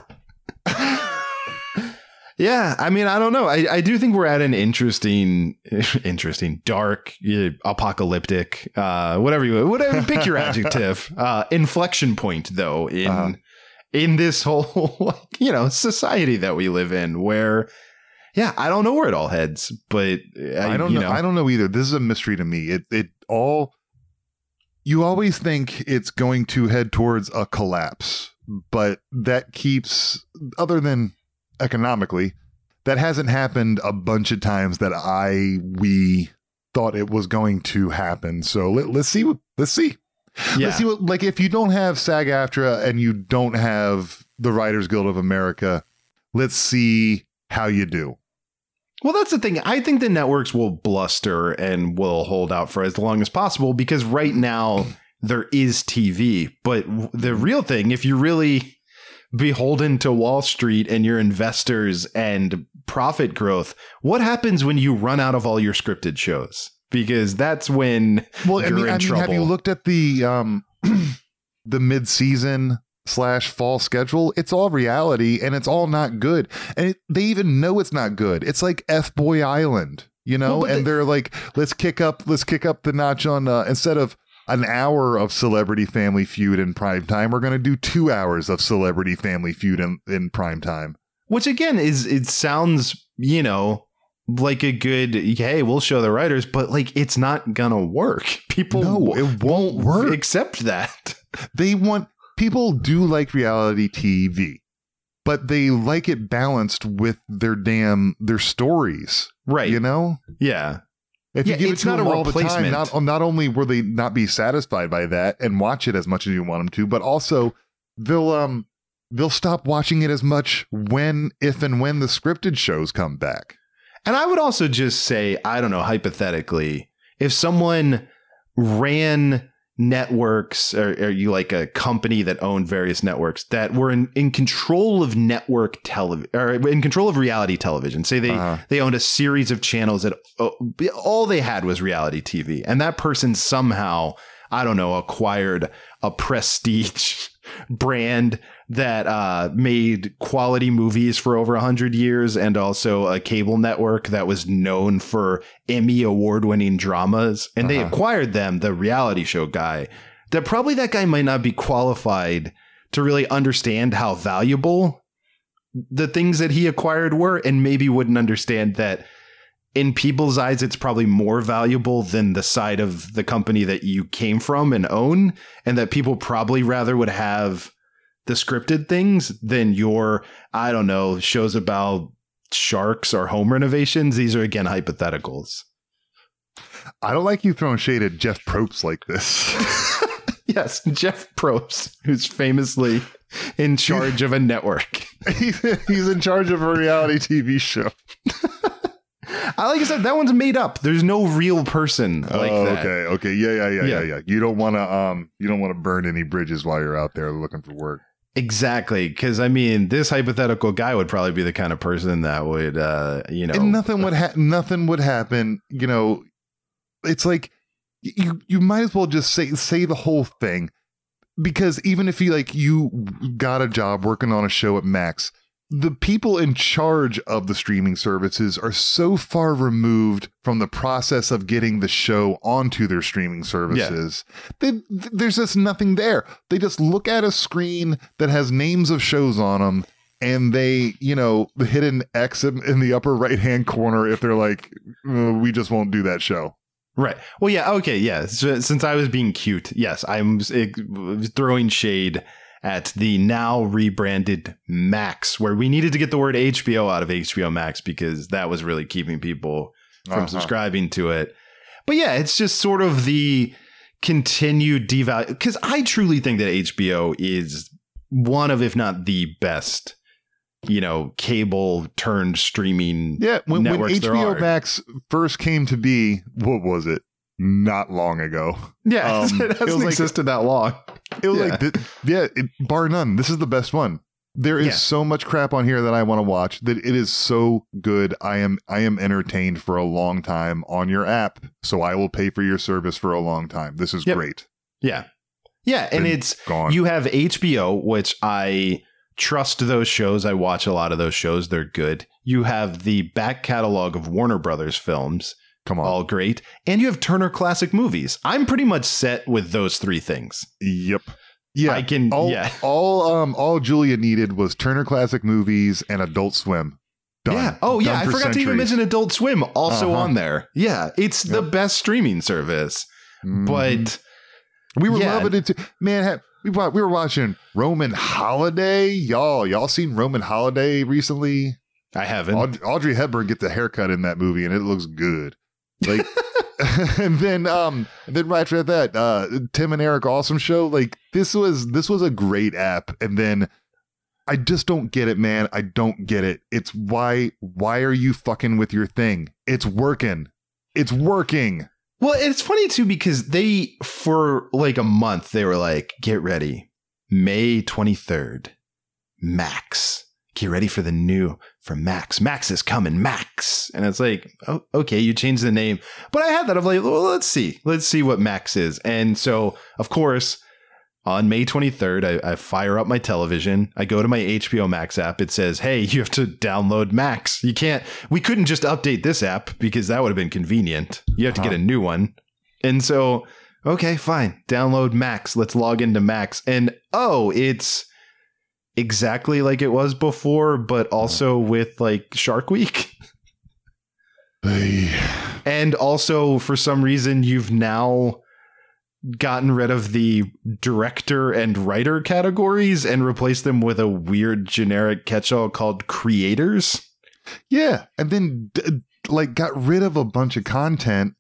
yeah, I mean, I don't know. I, I do think we're at an interesting, interesting, dark, apocalyptic, uh, whatever you, whatever, pick your adjective, uh, inflection point though in Uh-huh. in this whole, like, you know, society that we live in, where, yeah, I don't know where it all heads, but I, I don't you know, I don't know either. This is a mystery to me. It it all you always think it's going to head towards a collapse, but that keeps other than economically, that hasn't happened a bunch of times that I we thought it was going to happen. So let, let's see what let's see. yeah. Let's see what like if you don't have SAG AFTRA and you don't have the Writers Guild of America, let's see how you do. Well, that's the thing. I think the networks will bluster and will hold out for as long as possible because right now there is TV. But the real thing, if you're really beholden to Wall Street and your investors and profit growth, what happens when you run out of all your scripted shows? Because that's when Well, I you're mean, in I mean, trouble. have you looked at the um the mid season slash fall schedule? It's all reality, and it's all not good. And it, they even know it's not good. It's like F Boy Island, you know. Well, and they- they're like, let's kick up, let's kick up the notch on uh, instead of. An hour of Celebrity Family Feud in prime time. We're going to do two hours of Celebrity Family Feud in, in prime time. Which again is it sounds, you know, like a good hey, we'll show the writers, but like it's not gonna work. People No, it won't work. accept that. they want people do like reality TV, but they like it balanced with their damn their stories. Right. You know, Yeah. if Yeah, you give it's it to not them all the time, not not only will they not be satisfied by that and watch it as much as you want them to, but also they'll um they'll stop watching it as much when if and when the scripted shows come back. And I would also just say, I don't know, hypothetically, if someone ran networks or, or you like a company that owned various networks that were in, in control of network television or in control of reality television say they Uh-huh. they owned a series of channels that uh, all they had was reality tv and that person somehow i don't know acquired a prestige brand that uh, made quality movies for over 100 years and also a cable network that was known for Emmy award winning dramas. And they Uh-huh. acquired them, the reality show guy, that probably that guy might not be qualified to really understand how valuable the things that he acquired were and maybe wouldn't understand that in people's eyes it's probably more valuable than the side of the company that you came from and own and that people probably rather would have the scripted things than your i don't know shows about sharks or home renovations these are again hypotheticals I don't like you throwing shade at Jeff Probst like this. yes jeff probst who's famously in charge of a network He's he's in charge of a reality TV show. i like i said that one's made up there's no real person like oh, that okay, okay, yeah, yeah, yeah, yeah, Yeah. yeah. You don't want to, um, you don't want to burn any bridges while you're out there looking for work. Exactly, because I mean, this hypothetical guy would probably be the kind of person that would, uh, you know, and nothing would ha- nothing would happen. You know, it's like you you might as well just say say the whole thing because even if you like you got a job working on a show at Max, the people in charge of the streaming services are so far removed from the process of getting the show onto their streaming services. They, there's just nothing there. They just look at a screen that has names of shows on them and they, you know, hit an X in, in the upper right hand corner if they're like, "Uh, we just won't do that show. Right. Well, yeah. Okay. Yeah. So, since I was being cute, yes, I'm throwing shade at the now rebranded Max, where we needed to get the word HBO out of HBO Max because that was really keeping people from Uh-huh. subscribing to it. But yeah, it's just sort of the continued devalue because I truly think that HBO is one of, if not the best, you know, cable turned streaming. Yeah, when, when HBO. Max first came to be, what was it? Not long ago. Yeah, Um, it it hasn't like- existed that long. It was Yeah. like, th- yeah, it, bar none. This is the best one. There is Yeah. so much crap on here that I want to watch that it is so good. I am I am entertained for a long time on your app, so I will pay for your service for a long time. This is Yep. great. Yeah. Yeah. And it's Gone. you have HBO, which I trust those shows. I watch a lot of those shows. They're good. You have the back catalog of Warner Brothers films, Come on. all great. And you have Turner Classic Movies. I'm pretty much set with those three things. Yep. Yeah. I can, all, yeah. all um all Julia needed was Turner Classic Movies and Adult Swim. Done. Yeah. Oh, yeah. Done I for forgot to even mention Adult Swim also Uh-huh. on there. Yeah. It's the best streaming service. Mhm. But we were yeah. loving it. Too. Man, we we were watching Roman Holiday. Y'all, y'all seen Roman Holiday recently? I haven't. Aud- Audrey Hepburn gets a haircut in that movie, and it looks good. Like, and then um, then right after that, uh, Tim and Eric Awesome Show. Like this was this was a great app, and then. I just don't get it, man. I don't get it. It's why why are you fucking with your thing? It's working. It's working. Well, it's funny too because they, for like a month, they were like, get ready. May 23rd, Max. Get ready for the new, for Max. Max is coming, Max. And it's like, oh, okay, you changed the name. But I had that of like, well, let's see. Let's see what Max is. And so, of course, on May 23rd, I, I fire up my television. I go to my HBO Max app. It says, hey, you have to download Max. You can't, we couldn't just update this app because that would have been convenient. You have to get uh-huh. a new one. And so, okay, fine. Download Max. Let's log into Max. And oh, it's exactly like it was before, but also with like Shark Week. And also, for some reason, you've now gotten rid of the director and writer categories and replaced them with a weird generic catch-all called creators. Yeah, and then d- like got rid of a bunch of content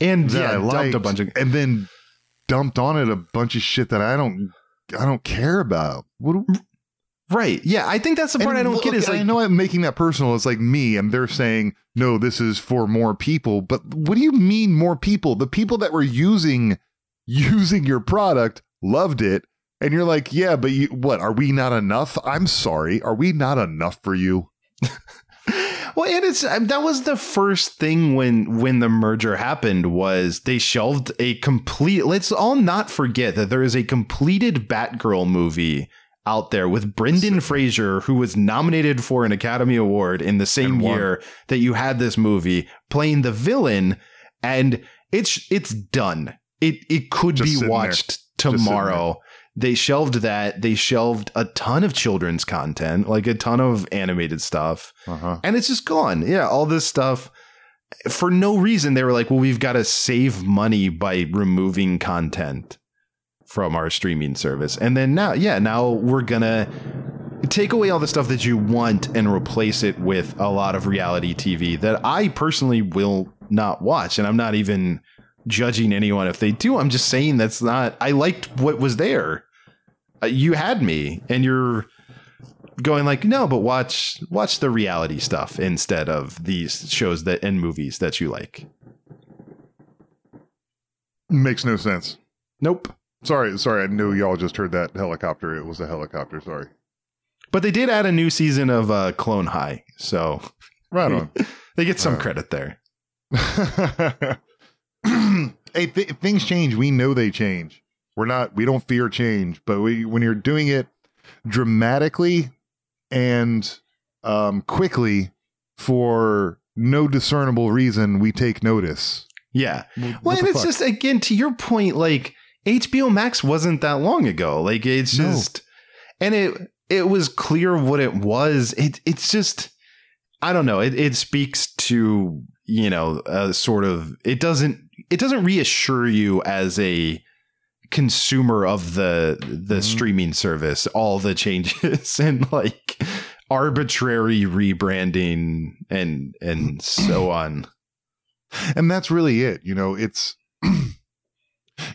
And yeah, I dumped a bunch of and then dumped on it a bunch of shit that I don't I don't care about. What right. Yeah, I think that's the part and I don't look, get. Is I know I'm making that personal. It's like me, and they're saying no, this is for more people. But what do you mean more people? The people that were using using your product loved it. And you're like, yeah, but you, what? Are we not enough? I'm sorry. Are we not enough for you? Well, and it's um, that was the first thing when when the merger happened was they shelved a complete. Let's all not forget that there is a completed Batgirl movie out there with Brendan Fraser, who was nominated for an Academy Award in the same year that you had this movie, playing the villain, and it's it's done. It it could Just be watched tomorrow. They shelved that. They shelved a ton of children's content, like a ton of animated stuff Uh huh. and it's just gone. Yeah, all this stuff for no reason. They were like, well, we've got to save money by removing content from our streaming service. And then now, yeah, now we're going to take away all the stuff that you want and replace it with a lot of reality TV that I personally will not watch. And I'm not even judging anyone if they do. I'm just saying that's not, I liked what was there. Uh, you had me and you're going like no but watch watch the reality stuff instead of these shows that and movies that you like Makes no sense. nope Sorry, sorry. I knew y'all just heard that helicopter. It was a helicopter. Sorry. but they did add a new season of uh, clone high so Right on. they get some credit there hey, th- things change. We know they change. We're not. We don't fear change. But we, when you're doing it dramatically and um, quickly for no discernible reason, we take notice. yeah What well and it's fuck? just again to your point like hbo max wasn't that long ago like it's No. just and it it was clear what it was it it's just i don't know it, it speaks to you know a sort of it doesn't it doesn't reassure you as a consumer of the the Mhm. streaming service all the changes and like arbitrary rebranding and and so on. and that's really it you know it's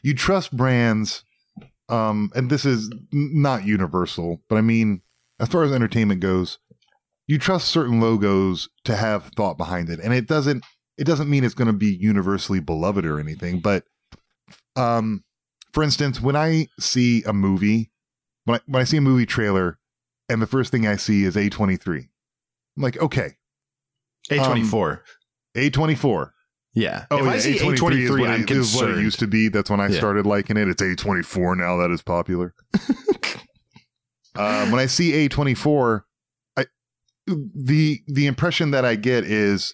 you trust brands um and this is not universal but i mean as far as entertainment goes you trust certain logos to have thought behind it and it doesn't it doesn't mean it's going to be universally beloved or anything but um for instance when i see a movie when I, when I see a movie trailer and the first thing i see is a23 i'm like okay A24. a24 yeah. Oh, if yeah, I see A23 is what I'm it- is what it used to be. That's when I Yeah. started liking it. It's A24 now that is popular. uh, when I see A24, I the the impression that I get is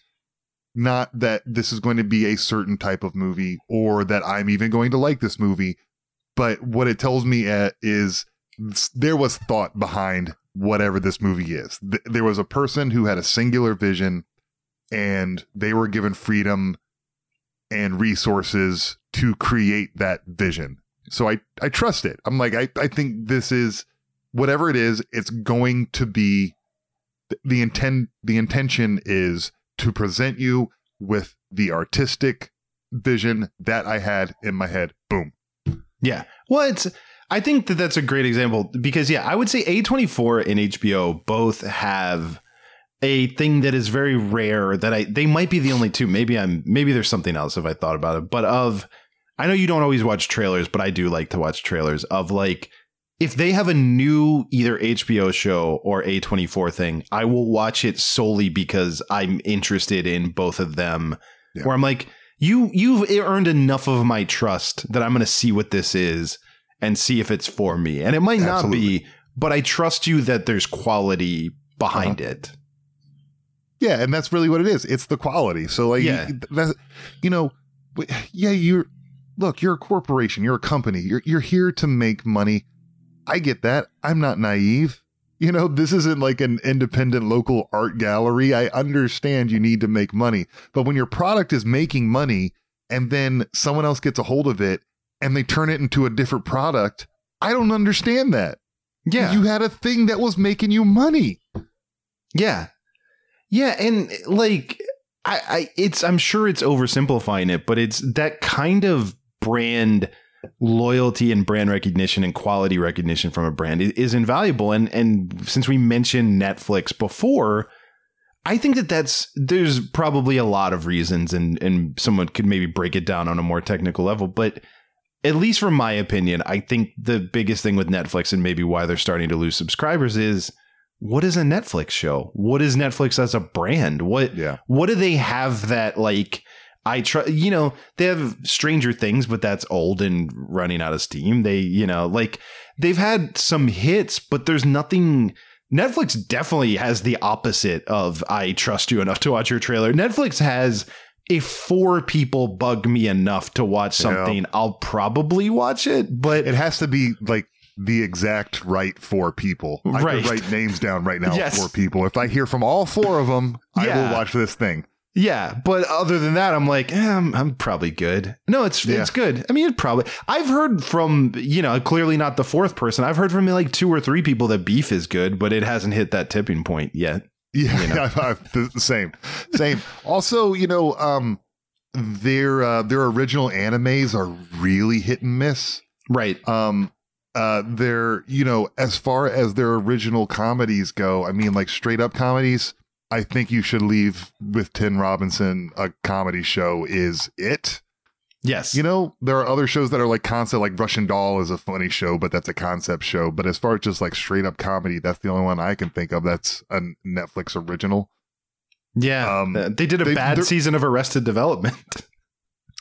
not that this is going to be a certain type of movie or that I'm even going to like this movie, but what it tells me uh, is there was thought behind whatever this movie is. Th- there was a person who had a singular vision and they were given freedom and resources to create that vision. So I I trust it. I'm like I I think this is whatever it is, it's going to be the intent the intention is to present you with the artistic vision that I had in my head. Boom. Yeah. Well, it's I think that that's a great example because yeah, I would say A24 and HBO both have a thing that is very rare that I they might be the only two. Maybe I'm maybe there's something else if I thought about it. But of I know you don't always watch trailers, but I do like to watch trailers of like if they have a new either HBO show or A24 thing, I will watch it solely because I'm interested in both of them. Yeah. Where I'm like, you you've earned enough of my trust that I'm going to see what this is and see if it's for me. And it might not be, but I trust you that there's quality behind uh-huh. it. Yeah, and that's really what it is. It's the quality. So like Yeah. you know, yeah, you're look, you're a corporation, you're a company. You're you're here to make money. I get that. I'm not naive. You know, this isn't like an independent local art gallery. I understand you need to make money. But when your product is making money and then someone else gets a hold of it and they turn it into a different product, I don't understand that. Yeah. You had a thing that was making you money. Yeah. Yeah, and like I, I it's I'm sure it's oversimplifying it, but it's that kind of brand loyalty and brand recognition and quality recognition from a brand is, invaluable. And and since we mentioned Netflix before, I think that that's there's probably a lot of reasons, and and someone could maybe break it down on a more technical level, but. At least from my opinion, I think the biggest thing with Netflix and maybe why they're starting to lose subscribers is what is a Netflix show? What is Netflix as a brand? What Yeah. what do they have that like I try you know, they have Stranger Things, but that's old and running out of steam. They, you know, like they've had some hits, but there's nothing Netflix definitely has the opposite of I trust you enough to watch your trailer. Netflix has if four people bug me enough to watch Yeah. something, I'll probably watch it. But It has to be like the exact right four people. I Right. could write names down right now Yes. for people. If I hear from all four of them, I will watch this thing. Yeah, but other than that, I'm like, eh, I'm, I'm probably good. No, it's Yeah. it's good. I mean, it probably. I've heard from you know clearly not the fourth person. I've heard from like two or three people that beef is good, but it hasn't hit that tipping point yet. Yeah, You know. I- I- the the same, same. also, you know, um, their uh, their original animes are really hit and miss. Right. Um, uh, their you know, as far as their original comedies go, I mean, like straight up comedies. I think you should leave with Tim Robinson. A comedy show is it. Yes. You know, there are other shows that are like concept, like Russian Doll is a funny show, but that's a concept show. But as far as just like straight up comedy, that's the only one I can think of that's a Netflix original. yeah. um, they did a they- bad season of Arrested Development.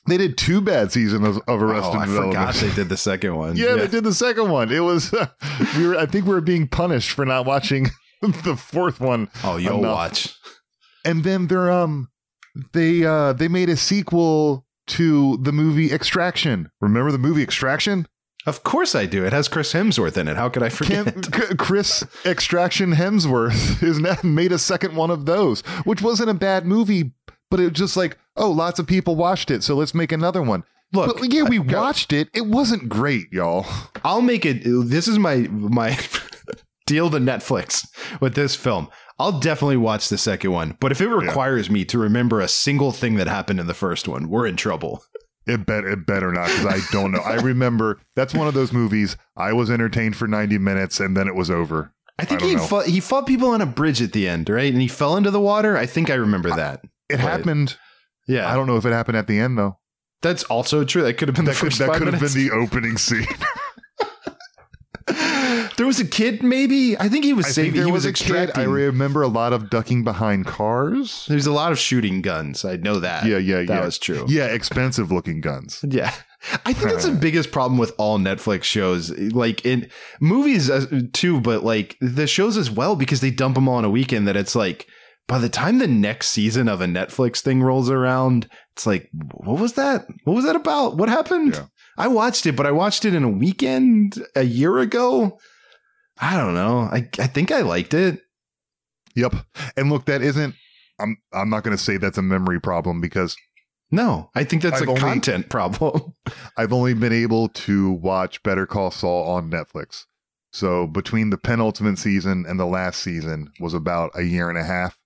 They did two bad seasons of, of Arrested oh, I Development. forgot they did the second one. yeah, they did the second one. It was we were. I think we were being punished for not watching the fourth one. Oh, you'll enough. watch. And then they're um they uh they made a sequel to the movie Extraction. Remember the movie Extraction? Of course I do. It has Chris Hemsworth in it. How could I forget? Cam- Chris Extraction Hemsworth is now made a second one of those, which wasn't a bad movie, but it was just like, oh, lots of people watched it, so let's make another one. Look, but yeah, we I- watched it. It wasn't great, y'all. I'll make it. This is my my deal to Netflix with this film. I'll definitely watch the second one, but if it requires me to remember a single thing that happened in the first one, we're in trouble. It better it better not because I don't know. I remember that's one of those movies. I was entertained for ninety minutes and then it was over. I think don't he know. fought, he fought people on a bridge at the end, right? And he fell into the water. I think I remember that. It happened. Yeah, I don't know if it happened at the end though. that's also true. That could have been That the could first that could have been the opening scene. there was a kid, maybe. I think he was I saving. think there he was, was, a kid. I remember a lot of ducking behind cars. There's a lot of shooting guns. I know that. Yeah, yeah, that yeah. was true. Yeah, expensive looking guns. Yeah. I think that's the biggest problem with all Netflix shows, like in movies too, but like the shows as well, because they dump them all in a weekend that it's like by the time the next season of a Netflix thing rolls around, it's like, what was that? What was that about? What happened? Yeah. I watched it, but I watched it in a weekend a year ago. I don't know. I, I think I liked it. Yep. And look, that isn't. I'm. I'm not going to say that's a memory problem because No, I think that's I've a only- content problem. I've only been able to watch Better Call Saul on Netflix. So between the penultimate season and the last season was about a year and a half.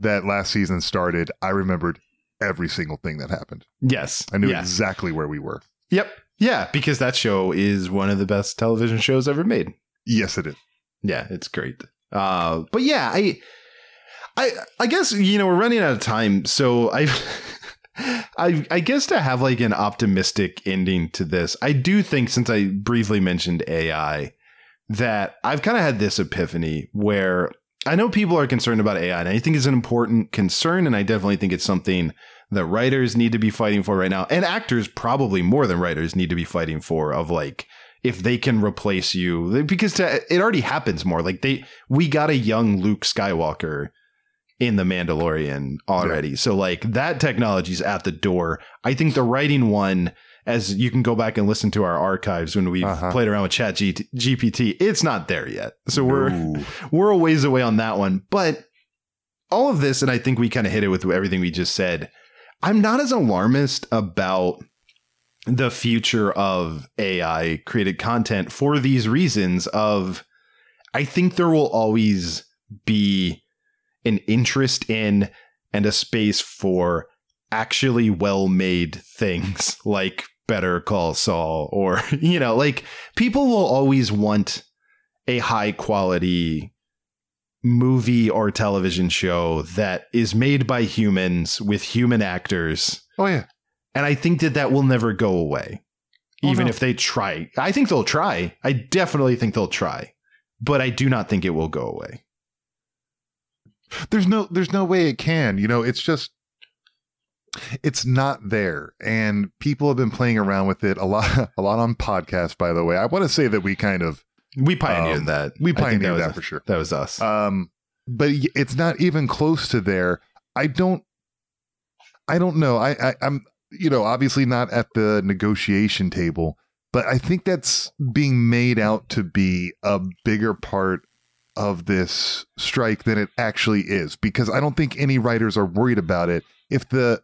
That last season started, I remembered every single thing that happened. yes. I knew yeah. exactly where we were. Yep. Yeah, because that show is one of the best television shows ever made. Yes, it is. Yeah, it's great. Uh, but yeah, I, I, I guess you know we're running out of time, so I, I, I guess to have like an optimistic ending to this, I do think since I briefly mentioned AI, that I've kind of had this epiphany where I know people are concerned about AI, and I think it's an important concern, and I definitely think it's something that writers need to be fighting for right now, and actors probably more than writers need to be fighting for. Of like, if they can replace you, because to, it already happens more. Like they, we got a young Luke Skywalker in the Mandalorian already, so like that technology's at the door. I think the writing one. As you can go back and listen to our archives when we've Uh-huh. played around with Chat G- GPT, it's not there yet. So we're Ooh. we're a ways away on that one. But all of this, and I think we kind of hit it with everything we just said. I'm not as alarmist about the future of AI created content for these reasons of I think there will always be an interest in and a space for actually well-made things like Better Call Saul or you know like people will always want a high quality movie or television show that is made by humans with human actors Oh yeah. and I think that that will never go away, Oh, even no. if they try. I think they'll try. I definitely think they'll try, but I do not think it will go away. there's no there's no way it can you know it's just it's not there and people have been playing around with it a lot a lot on podcasts by the way. I want to say that we kind of We pioneered Um, that. we pioneered was- that for sure. That was us. um but it's not even close to there. I don't i don't know. I, I i'm you know obviously not at the negotiation table but i think that's being made out to be a bigger part of this strike than it actually is because i don't think any writers are worried about it. If the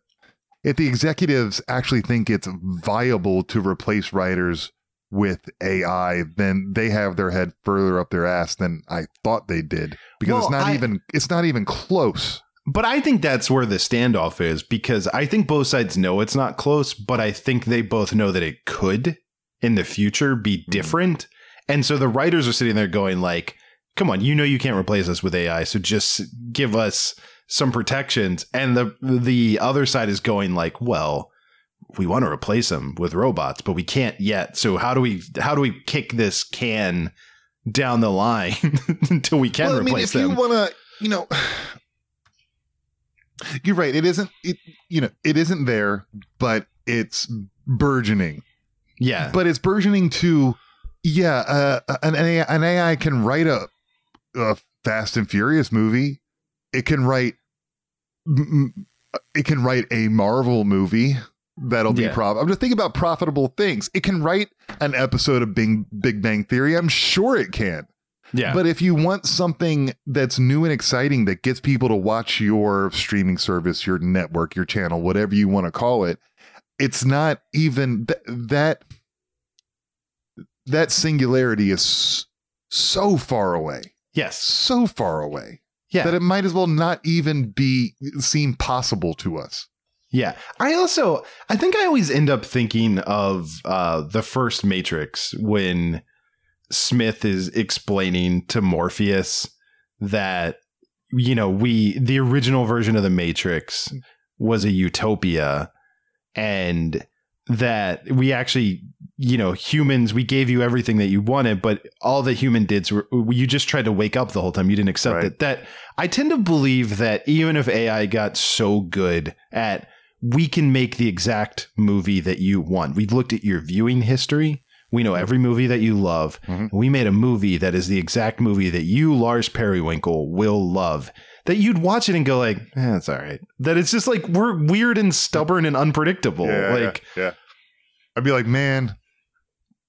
if the executives actually think it's viable to replace writers with AI, then they have their head further up their ass than I thought they did because it's not I- even it's not even close. But I think that's where the standoff is because I think both sides know it's not close, but I think they both know that it could in the future be hmm. different. And so the writers are sitting there going like, "Come on, you know you can't replace us with AI, so just give us some protections." And the the other side is going like, "Well, we want to replace them with robots, but we can't yet. So how do we how do we kick this can down the line until we can well, I mean, replace if you want to, you know, you're right. It isn't. It you know, it isn't there, but it's burgeoning. yeah. but it's burgeoning to yeah uh, an, AI, an AI can write a, a fast and furious movie it can write it can write a marvel movie that'll be Yeah. prof i'm just thinking about profitable things it can write an episode of big, big bang theory i'm sure it can Yeah. But if you want something that's new and exciting that gets people to watch your streaming service, your network, your channel, whatever you want to call it, it's not even th- that that singularity is so far away, yes. so far away Yeah. that it might as well not even be seem possible to us. Yeah. I also I think I always end up thinking of uh the first Matrix when Smith is explaining to Morpheus that you know, we the original version of the Matrix was a utopia and that we actually you know humans we gave you everything that you wanted but all the human did were you just tried to wake up the whole time. You didn't accept Right. it. That i tend to believe that even if ai got so good at we can make the exact movie that you want. We've looked at your viewing history. We know every movie that you love. Mhm. we made a movie that is the exact movie that you lars periwinkle will love that you'd watch it and go like eh, that's all right. That it's just like we're weird and stubborn and unpredictable. Yeah, like yeah, yeah. I'd be like, man,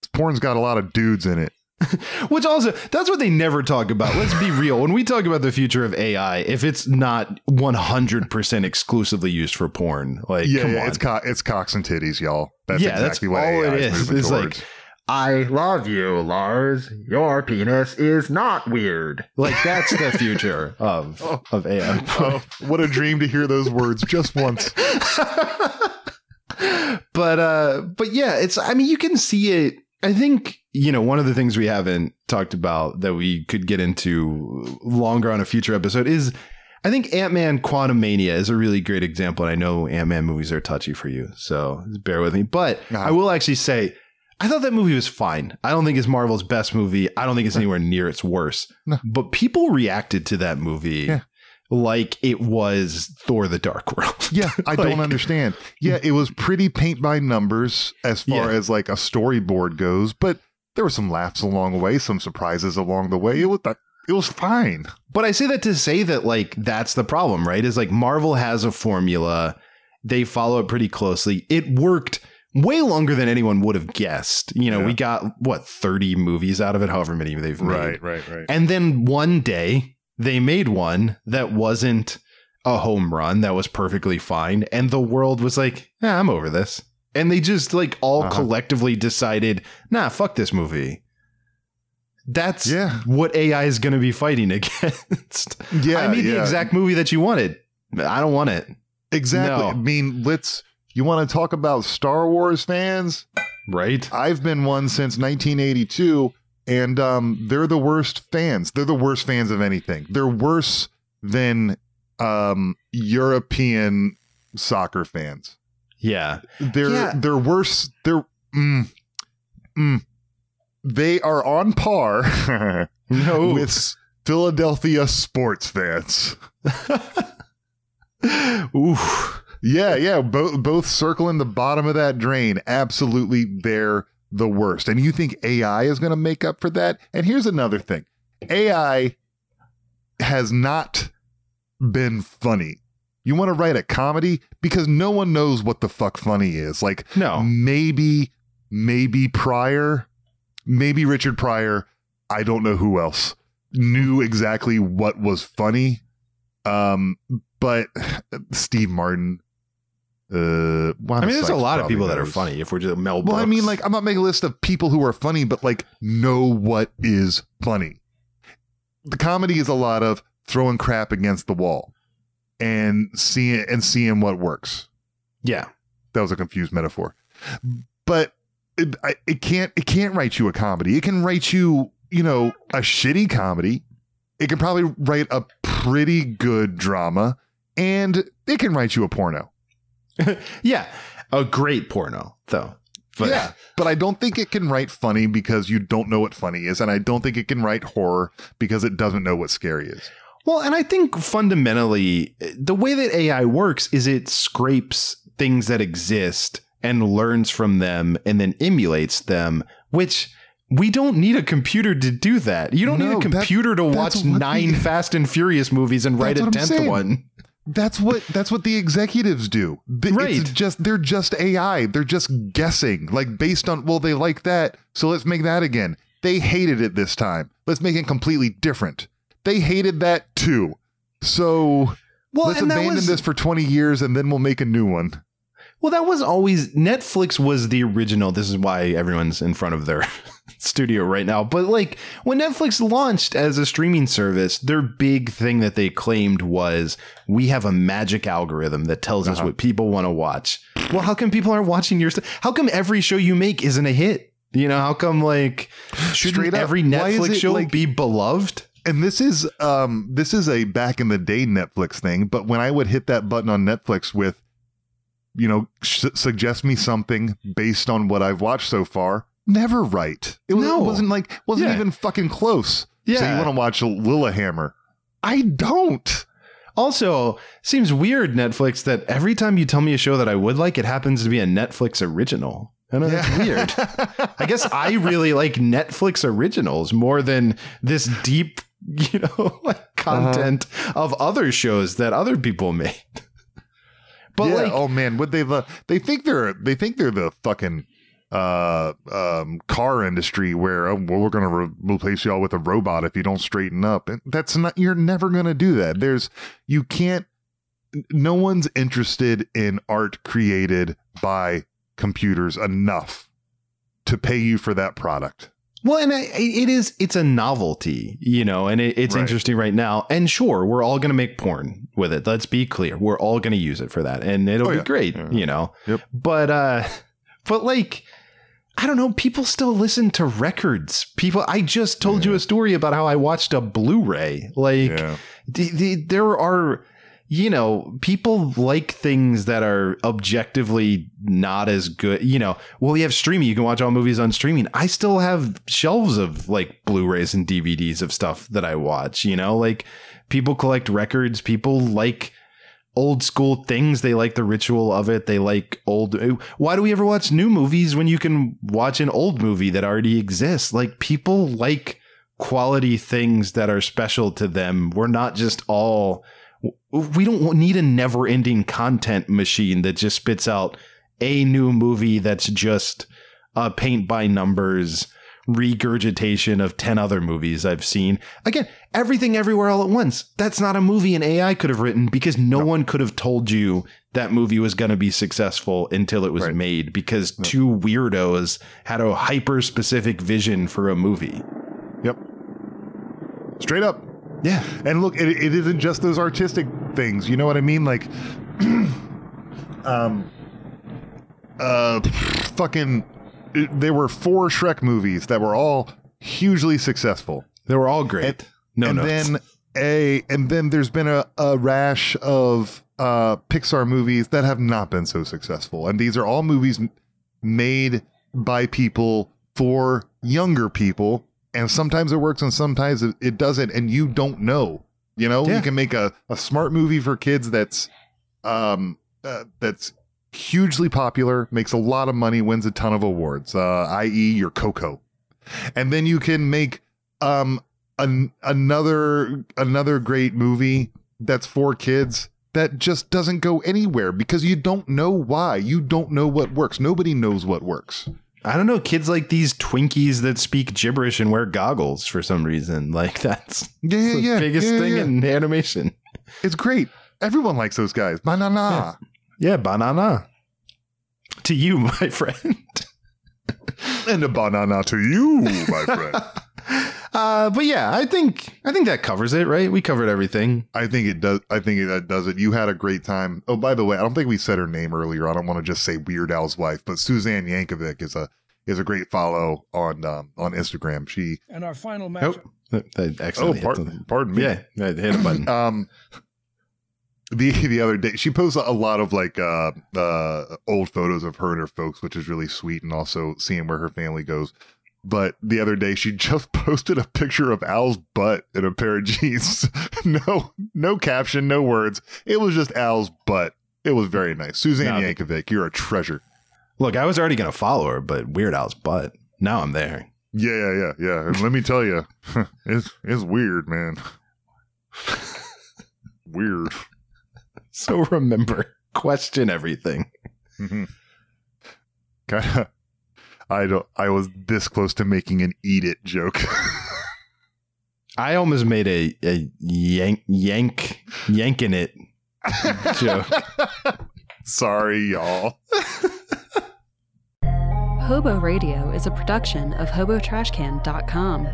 porn's got a lot of dudes in it. Which also, that's what they never talk about. Let's be real. When we talk about the future of AI, if it's not 100% exclusively used for porn, like, yeah, come yeah, on. it's co- it's cocks and titties, y'all. That's Yeah, that's exactly what all AI it is. is. moving It's like- I love you, Lars. Your penis is not weird. Like, that's the future of, of AI. oh, what a dream to hear those words just once. but uh but yeah it's i mean you can see it i think you know one of the things we haven't talked about that we could get into longer on a future episode is i think ant-man Quantumania is a really great example and i know ant-man movies are touchy for you so bear with me but Uh-huh. i will actually say I thought that movie was fine. I don't think it's Marvel's best movie. I don't think it's anywhere near its worst. No. But people reacted to that movie Yeah. Like it was Thor the Dark World. Yeah, I don't understand. Yeah, it was pretty paint by numbers as far Yeah. as like a storyboard goes, but there were some laughs along the way, some surprises along the way. It was it was fine. But I say that to say that like that's the problem, right? Is like Marvel has a formula. They follow it pretty closely. It worked way longer than anyone would have guessed. You know, Yeah. we got what 30 movies out of it, however many they've made. Right, right, right. And then one day they made one that wasn't a home run, that was perfectly fine. And the world was like, yeah, I'm over this. And they just like all Uh-huh. collectively decided, nah, fuck this movie. That's Yeah. what AI is going to be fighting against. Yeah, I made the exact movie that you wanted. I don't want it. Exactly. No. I mean, let's. You want to talk about Star Wars fans? Right? I've been one since 1982, and um, they're the worst fans. They're the worst fans of anything. They're worse than um, European soccer fans. Yeah. They're Yeah. they're worse. They're mm, mm. they are on par No. with Philadelphia sports fans. Oof. Yeah, yeah, both both circling the bottom of that drain. Absolutely, they're the worst. And you think AI is going to make up for that? And here's another thing: AI has not been funny. You want to write a comedy because no one knows what the fuck funny is. Like No. maybe, maybe Pryor, maybe Richard Pryor. I don't know who else knew exactly what was funny. Um, but Steve Martin. Uh, I mean, there's a lot of people that are funny. If we're just Mel Well, I mean, like, I'm not making a list of people who are funny, but like know what is funny. The comedy is a lot of throwing crap against the wall and seeing and seeing what works. yeah. That was a confused metaphor, but it, I, it can't it can't write you a comedy. It can write you you know a shitty comedy. It can probably write a pretty good drama, and it can write you a porno. yeah. A great porno, though. But yeah, but I don't think it can write funny because you don't know what funny is, and I don't think it can write horror because it doesn't know what scary is. Well, and I think fundamentally, the way that AI works is it scrapes things that exist and learns from them and then emulates them, which we don't need a computer to do that. You don't No, need a that- computer to watch nine Fast and Furious movies and write a tenth one. That's what that's what the executives do. Th- Right. It's just they're just AI. They're just guessing, like based on well, they like that, so let's make that again. they hated it this time. Let's make it completely different. They hated that too. So Well, let's abandon was- this for 20 years and then we'll make a new one. Well, that was always Netflix was the original. This is why everyone's in front of their studio right now. But like when Netflix launched as a streaming service, their big thing that they claimed was we have a magic algorithm that tells us what people want to watch. Well, how come people aren't watching your stuff? How come every show you make isn't a hit? You know, how come like up, every Netflix show like- be beloved? And this is um this is a back in the day Netflix thing, but when I would hit that button on Netflix with you know, sh- suggest me something based on what I've watched so far, never right. It, was, No. wasn't like wasn't Yeah. even fucking close. Yeah. So Yeah. you want to watch Lilyhammer? I don't. Also, seems weird, Netflix, that every time you tell me a show that I would like, it happens to be a Netflix original. I know that's weird. I guess I really like Netflix originals more than this deep, you know, like uh-huh. content of other shows that other people made. But yeah. like, oh man, would they? The, they think they're they think they're the fucking uh um car industry where oh, well, we're gonna re- replace y'all with a robot if you don't straighten up. And that's not. You're never gonna do that. There's you can't. No one's interested in art created by computers enough to pay you for that product. Well, and I, it is, it's a novelty, you know, and it, it's Right. interesting right now. And sure, we're all going to make porn with it. Let's be clear. We're all going to use it for that and it'll Oh, be yeah. great, Yeah. you know. Yep. But, uh, but like, I don't know, people still listen to records. People, I just told you a story about how I watched a Blu ray. Like, Yeah. the, the, there are you know people like things that are objectively not as good you know well you have streaming you can watch all movies on streaming i still have shelves of like blu-rays and dvds of stuff that i watch you know like people collect records people like old school things. They like the ritual of it. They like old why do we ever watch new movies when you can watch an old movie that already exists? Like people like quality things that are special to them. We're not just all we don't need a never ending content machine that just spits out a new movie that's just a paint by numbers regurgitation of 10 other movies I've seen. Again, everything everywhere all at once. That's not a movie an AI could have written because no, one could have told you that movie was going to be successful until it was Right. made because two weirdos had a hyper specific vision for a movie. Yep. Straight up. Yeah. And look, it, it isn't just those artistic things. You know what I mean? Like, um, uh, fucking, there were four Shrek movies that were all hugely successful. They were all great. And- no, and no. then a, and then there's been a, a rash of uh Pixar movies that have not been so successful, and these are all movies made by people for younger people, and sometimes it works and sometimes it, it doesn't, and you don't know. You know, Yeah. you can make a, a smart movie for kids that's um uh, that's hugely popular, makes a lot of money, wins a ton of awards, uh, i.e., your Coco, and then you can make um an, another another great movie that's for kids that just doesn't go anywhere because you don't know why. You don't know what works. Nobody knows what works. I don't know. Kids like these Twinkies that speak gibberish and wear goggles for some reason. Like that's Yeah, yeah, the yeah. biggest yeah, thing in animation. It's great. Everyone likes those guys. Banana. Yeah, banana. To you, my friend. And a banana to you, my friend. Uh, but yeah, I think I think that covers it, right? We covered everything. I think it does. I think that does it. You had a great time. Oh, by the way, I don't think we said her name earlier. I don't want to just say Weird Al's wife, but Suzanne Yankovic is a is a great follow on um, on Instagram. She And our final match. Oh, I oh, accidentally hit pardon, the- pardon me. Yeah, I hit a button. um the the other day she posts a lot of like uh uh old photos of her and her folks which is really sweet and also seeing where her family goes. But the other day she just posted a picture of al's butt in a pair of jeans. No no caption no words. It was just al's butt. It was very nice. Suzanne No, yankovic you're a treasure. Look, I was already gonna follow her, but Weird Al's butt. Now I'm there. yeah yeah yeah yeah. And let me tell you it's it's weird man. Weird So remember, question everything. Mm-hmm. kind of I don't. I was this close to making an "eat it" joke. I almost made a, a yank yank yanking it joke. Sorry, y'all. Hobo Radio is a production of HoboTrashCan.com.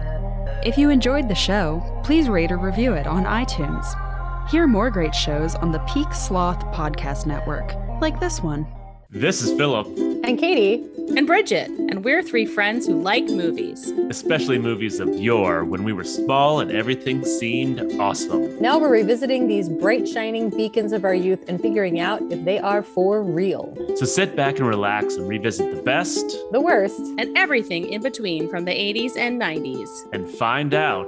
If you enjoyed the show, please rate or review it on iTunes. Hear more great shows on the Peak Sloth Podcast Network, like this one. This is Philip, And Katie, and Bridget, and we're three friends who like movies. especially movies of yore when we were small and everything seemed awesome. now we're revisiting these bright, shining beacons of our youth and figuring out if they are for real. So sit back and relax and revisit the best The worst. And everything in between from the 80s and 90s. and find out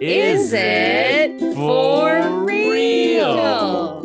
is, is it for real? real?